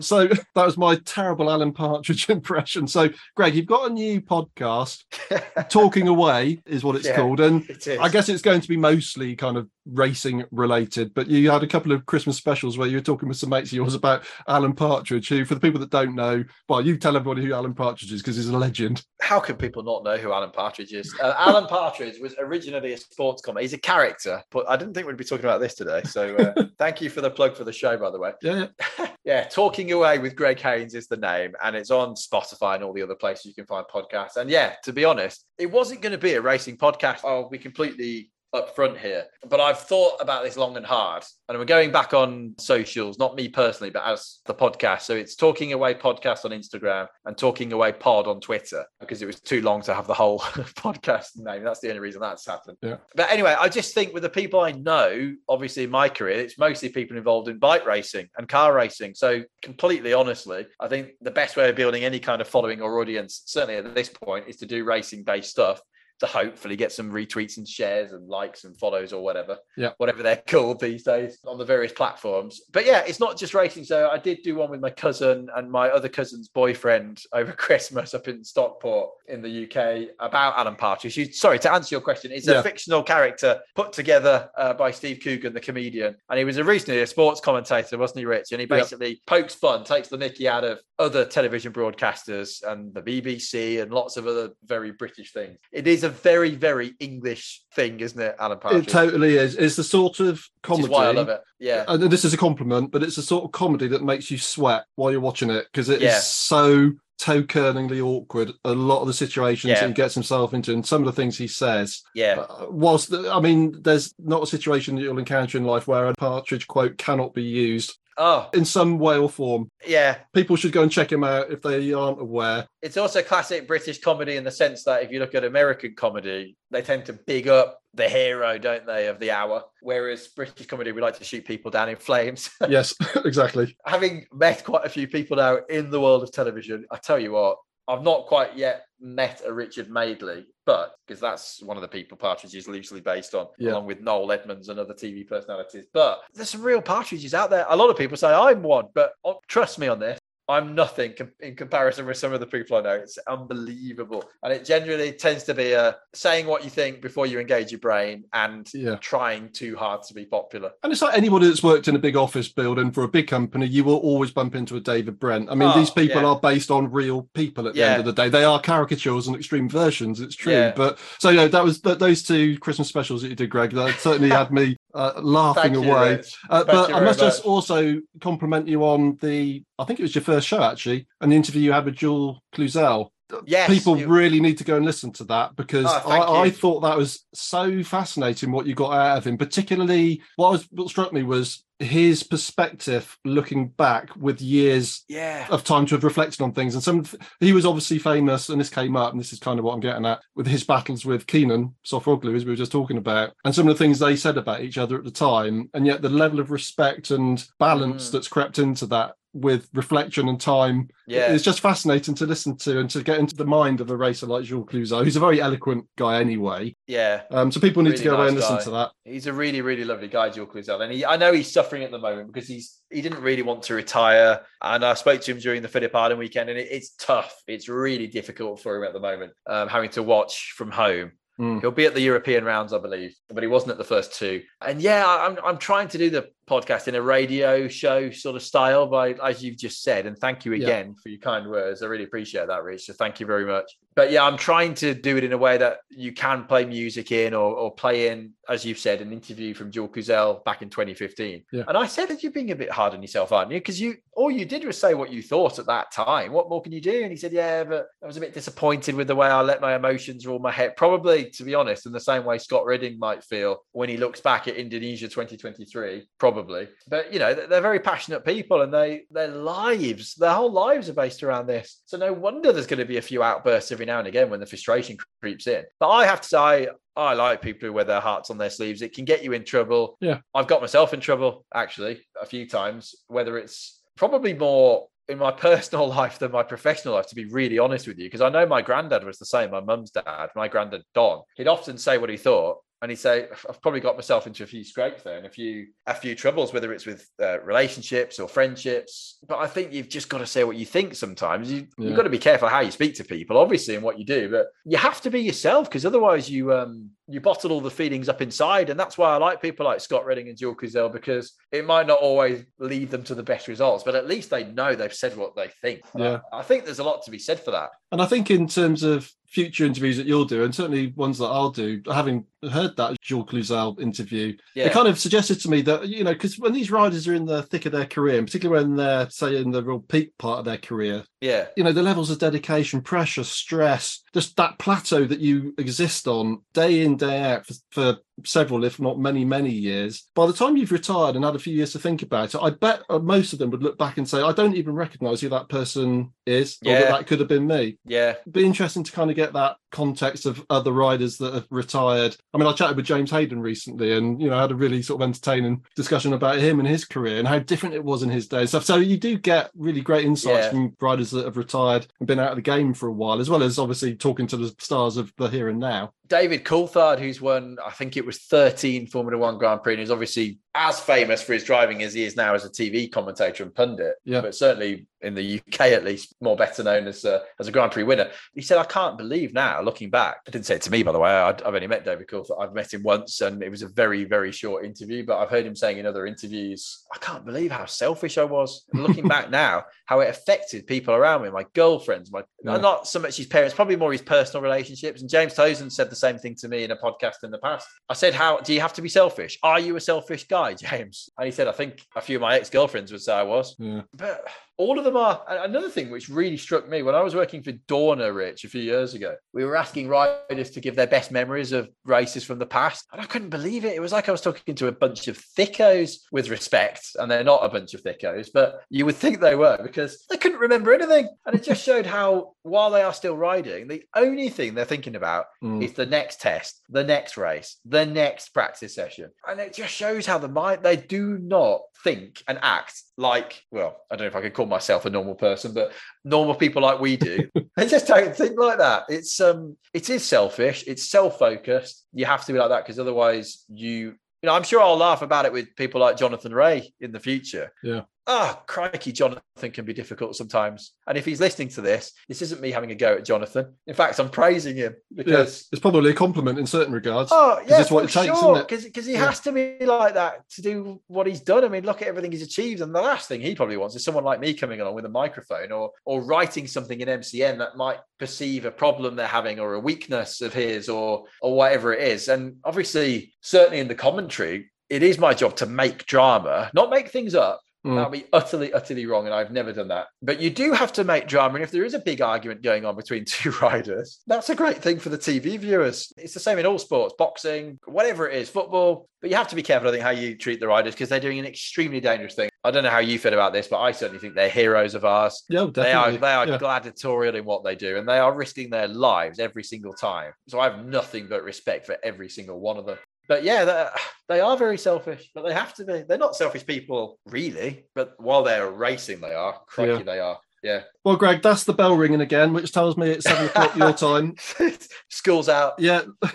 So that was my terrible Alan Partridge impression. So, Greg, you've got a new podcast, Talking Away is what it's Yeah. called. And It. I guess it's going to be mostly kind of racing related, but you had a couple of Christmas specials where you were talking with some mates of yours about Alan Partridge, who, for the people that don't know, well, you tell everybody who Alan Partridge is because he's a legend. how can people not know who Alan Partridge is? Uh, Alan Partridge was originally a sports comment. He's a character, but I didn't think we'd be talking about this today. So uh, thank you for the plug for the show, by the way. Yeah, yeah. yeah, Talking Away with Greg Haines is the name, and it's on Spotify and all the other places you can find podcasts. And yeah, to be honest, it wasn't going to be a racing podcast. I'll be completely upfront here, but I've thought about this long and hard, and we're going back on socials, not me personally, but as the podcast. So it's Talking Away Podcast on Instagram and Talking Away Pod on Twitter because it was too long to have the whole podcast name. That's the only reason that's happened. Yeah. But anyway, I just think with the people I know, obviously in my career, it's mostly people involved in bike racing and car racing. So completely honestly, I think the best way of building any kind of following or audience, certainly at this point, is to do racing based stuff to hopefully get some retweets and shares and likes and follows or whatever. Yeah. Whatever they're called these days on the various platforms. But yeah, it's not just racing. So I did do one with my cousin and my other cousin's boyfriend over Christmas up in Stockport in the UK about Alan Partridge. who- Sorry, to answer your question, it's Yeah. a fictional character put together uh, by Steve Coogan, the comedian. And he was originally a sports commentator, wasn't he, Rich? And he Yeah. basically pokes fun, takes the mickey out of other television broadcasters and the BBC and lots of other very British things. It is a very, very English thing, isn't it, Alan Partridge? It totally is. It's the sort of comedy. is why I love it. Yeah. And this is a compliment, but it's a sort of comedy that makes you sweat while you're watching it because it is Yeah. so toe curlingly awkward. A lot of the situations Yeah. he gets himself into, and some of the things he says. Yeah. Uh, whilst the, I mean, there's not a situation that you'll encounter in life where a Partridge quote cannot be used Oh, in some way or form. yeah. People should go and check him out if they aren't aware. It's also classic British comedy in the sense that if you look at American comedy, they tend to big up the hero, don't they, of the hour. Whereas British comedy, we like to shoot people down in flames. yes, exactly. Having met quite a few people now in the world of television, I tell you what, I've not quite yet met a Richard Madeley, but because that's one of the people Partridge is loosely based on, Yeah. along with Noel Edmonds and other TV personalities. But there's some real Partridges out there. A lot of people say I'm one, but oh, trust me on this. I'm nothing com- in comparison with some of the people I know. It's unbelievable. And it generally tends to be uh, saying what you think before you engage your brain and Yeah. trying too hard to be popular. And it's like anybody that's worked in a big office building for a big company, you will always bump into a David Brent. I mean, Oh, these people yeah. are based on real people at the Yeah. end of the day. They are caricatures and extreme versions. It's true. But so, yeah, that was that, those two Christmas specials that you did, Greg, that certainly had me uh, laughing Thank away. Rich. Uh, but I must just also compliment you on the, I think it was your first show actually, and the interview you had with Jules Cluzel. Yes, People really need to go and listen to that because Oh, I, I thought that was so fascinating what you got out of him. Particularly, what was what struck me was his perspective looking back with years yeah. of time to have reflected on things. And some he was obviously famous, and this came up, and this is kind of what I'm getting at with his battles with Kenan Sofuoglu, as we were just talking about, and some of the things they said about each other at the time, and yet the level of respect and balance Mm. that's crept into that with reflection and time Yeah. it's just fascinating to listen to and to get into the mind of a racer like Jules Cluzel, who's a very eloquent guy anyway. Yeah. Um, so people need to Really go away and nice listen to that. He's a really, really lovely guy, Jules Cluzel. And he, I know he's suffering at the moment because he's he didn't really want to retire. And I spoke to him during the Phillip Island weekend, and it, it's tough. It's really difficult for him at the moment, um, having to watch from home. Mm. He'll be at the European rounds, I believe, but he wasn't at the first two. And yeah, I'm I'm trying to do the podcast in a radio show sort of style, by as you've just said. And thank you Yeah. again for your kind words. I really appreciate that, Rich. So thank you very much. But yeah, I'm trying to do it in a way that you can play music in or, or play in, as you've said, an interview from Jules Cluzel back in 2015. Yeah. And I said that you're being a bit hard on yourself, aren't you? Because you all you did was say what you thought at that time. What more can you do? And he said, Yeah, but I was a bit disappointed with the way I let my emotions rule my head. Probably, to be honest, in the same way Scott Redding might feel when he looks back at Indonesia 2023, probably. But you know, they're they're very passionate people and they their lives, their whole lives are based around this. So no wonder there's going to be a few outbursts every now and again when the frustration creeps in. But I have to say, I like people who wear their hearts on their sleeves. It can get you in trouble. Yeah. I've got myself in trouble actually a few times, whether it's probably more in my personal life than my professional life, to be really honest with you. Because I know my granddad was the same, my mum's dad, my granddad Don. He'd often say what he thought. And he'd say, "I've probably got myself into a few scrapes there, and a few a few troubles, whether it's with uh, relationships or friendships. But I think you've just got to say what you think. Sometimes you Yeah. you've got to be careful how you speak to people, obviously, and what you do. But you have to be yourself because otherwise you um you bottle all the feelings up inside. And that's why I like people like Scott Redding and Jules Cluzel because it might not always lead them to the best results, but at least they know they've said what they think. Yeah. I, I think there's a lot to be said for that. And I think in terms of future interviews that you'll do, and certainly ones that I'll do, having heard that Jules Cluzel interview, Yeah. it kind of suggested to me that, you know, because when these riders are in the thick of their career, and particularly when they're, say, in the real peak part of their career, yeah. you know, the levels of dedication, pressure, stress, just that plateau that you exist on day in, day out for, for several, if not many, many years. By the time you've retired and had a few years to think about it, I bet uh, most of them would look back and say, I don't even recognize who that person is, or that Yeah. that could have been me. Yeah. It'd be interesting to kind of get that context of other riders that have retired. I mean, I chatted with James Haydon recently and, you know, had a really sort of entertaining discussion about him and his career and how different it was in his day and stuff. So you do get really great insights Yeah. from riders that have retired and been out of the game for a while, as well as obviously talking to the stars of the here and now. David Coulthard, who's won, I think it was 13 Formula One Grand Prix, and is obviously as famous for his driving as he is now as a TV commentator and pundit. Yeah. But certainly in the UK, at least, more better known as a, as a Grand Prix winner. He said, I can't believe now, looking back. I didn't say it to me, by the way. i have only met David Coulthard. I've met him once and it was a very, very short interview. But I've heard him saying in other interviews, I can't believe how selfish I was. And looking back now, how it affected people around me, my girlfriends, my Yeah. not so much his parents, probably more his personal relationships. And James Toseland said the same thing to me in a podcast in the past. I said, How do you have to be selfish? Are you a selfish guy, James? And he said, I think a few of my ex-girlfriends would say I was. Yeah. But all of them are. Another thing which really struck me when I was working for Dorna, Rich, a few years ago, we were asking riders to give their best memories of races from the past. And I couldn't believe it. It was like I was talking to a bunch of thickos with respect. And they're not a bunch of thickos, but you would think they were because they couldn't remember anything. And it just showed how, while they are still riding, the only thing they're thinking about Mm. is the next test, the next race, the next practice session. And it just shows how the mind, they do not think and act like, well, I don't know if I could call myself a normal person, but normal people like we do. they just don't think like that. It's um it is selfish, it's self-focused. You have to be like that because otherwise you you know, I'm sure I'll laugh about it with people like Jonathan Rea in the future. Yeah. Oh, crikey, Jonathan can be difficult sometimes. And if he's listening to this, this isn't me having a go at Jonathan. In fact, I'm praising him because It's probably a compliment in certain regards. Oh, yeah, it's what it takes, sure. isn't it? Because he Yeah. has to be like that to do what he's done. I mean, look at everything he's achieved, and the last thing he probably wants is someone like me coming along with a microphone or or writing something in MCN that might perceive a problem they're having or a weakness of his or or whatever it is. And obviously, certainly in the commentary, it is my job to make drama, not make things up. Mm. That would be utterly, utterly wrong, and I've never done that. But you do have to make drama, and if there is a big argument going on between two riders, that's a great thing for the TV viewers. It's the same in all sports, boxing, whatever it is, football. But you have to be careful, I think, how you treat the riders because they're doing an extremely dangerous thing. I don't know how you feel about this, but I certainly think they're heroes of ours. Yeah, They are they are Yeah. gladiatorial in what they do, and they are risking their lives every single time. So I have nothing but respect for every single one of them. But yeah, they- are very selfish, but they have to be. They're not selfish people, really. But while they're racing, they are. Crikey, Yeah. they are. Yeah. Well, Greg, that's the bell ringing again, which tells me it's seven o'clock your time. School's out. Yeah,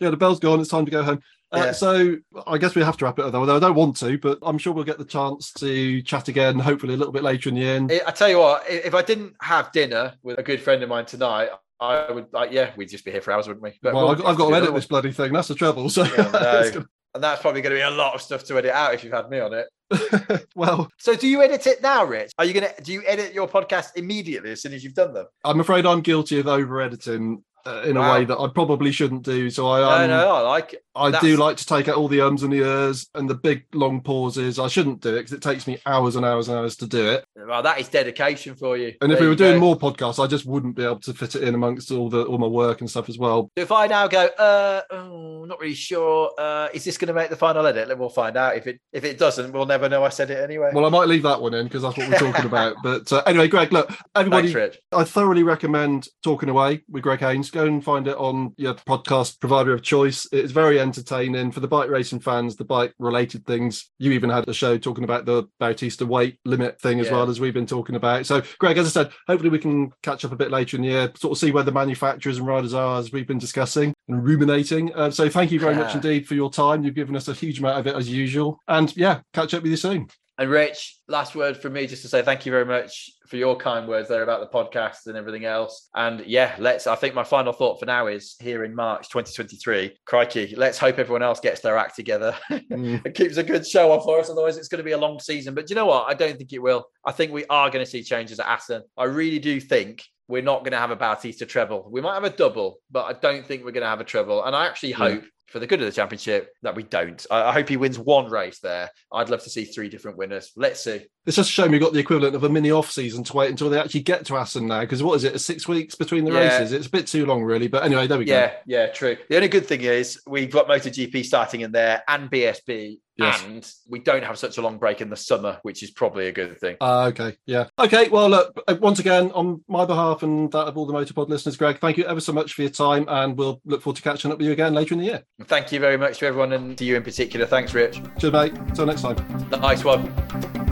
yeah, the bell's gone. It's time to go home. Uh, Yeah. So I guess we have to wrap it up, although I don't want to, but I'm sure we'll get the chance to chat again, hopefully a little bit later in the end. I tell you what, if I didn't have dinner with a good friend of mine tonight, I would like, yeah, we'd just be here for hours, wouldn't we? But well, we'll I've, got to edit this bloody thing. That's the trouble. So, Yeah, no. And that's probably going to be a lot of stuff to edit out if you've had me on it. well, So, do you edit it now, Rich? Are you going to do you edit your podcast immediately as soon as you've done them? I'm afraid I'm guilty of over editing uh, in Wow. a way that I probably shouldn't do. So I, no, um, no, I like it. I do like to take out all the ums and the ers and the big long pauses. I shouldn't do it because it takes me hours and hours and hours to do it. Well, that is dedication for you. And if we were doing go. more podcasts, I just wouldn't be able to fit it in amongst all the all my work and stuff as well. if I now go, uh, oh, not really sure, uh, is this going to make the final edit? Then we'll find out. If it if it doesn't, we'll never know I said it anyway. Well, I might leave that one in because that's what we're talking about. But uh, anyway, Greg, look, everybody, Thanks, I thoroughly recommend Talking Away with Greg Haines. Go and find it on your podcast provider of choice. It's very entertaining for the bike racing fans, the bike related things. You even had a show talking about the Bautista weight limit thing as Yeah. well as we've been talking about. So, Greg, as I said, hopefully we can catch up a bit later in the year, sort of see where the manufacturers and riders are as we've been discussing and ruminating. Uh, so, thank you very much indeed for your time. You've given us a huge amount of it as usual. And yeah, catch up with you soon. And Rich, last word from me, just to say thank you very much for your kind words there about the podcast and everything else. And yeah, let's. I think my final thought for now is here in March 2023. Crikey, let's hope everyone else gets their act together. Mm. it keeps a good show on for us. Otherwise, it's going to be a long season. But you know what? I don't think it will. I think we are going to see changes at Assen. I really do think we're not going to have a Bautista treble. We might have a double, but I don't think we're going to have a treble. And I actually hope. For the good of the championship, that we don't. I, I hope he wins one race there. I'd love to see three different winners. Let's see. It's just a shame we got the equivalent of a mini off season to wait until they actually get to Assen now. Because what is it? Six weeks between the Yeah. races. It's a bit too long, really. But anyway, there we go. Yeah, yeah, true. The only good thing is we've got MotoGP starting in there and BSB, Yes. and we don't have such a long break in the summer, which is probably a good thing. Ah, okay. Yeah. Okay. Well, look, uh, once again, on my behalf and that of all the Motorpod listeners, Greg, thank you ever so much for your time. And we'll look forward to catching up with you again later in the year. Thank you very much to everyone and to you in particular. Thanks, Rich. Cheers, mate. Till next time. Nice one.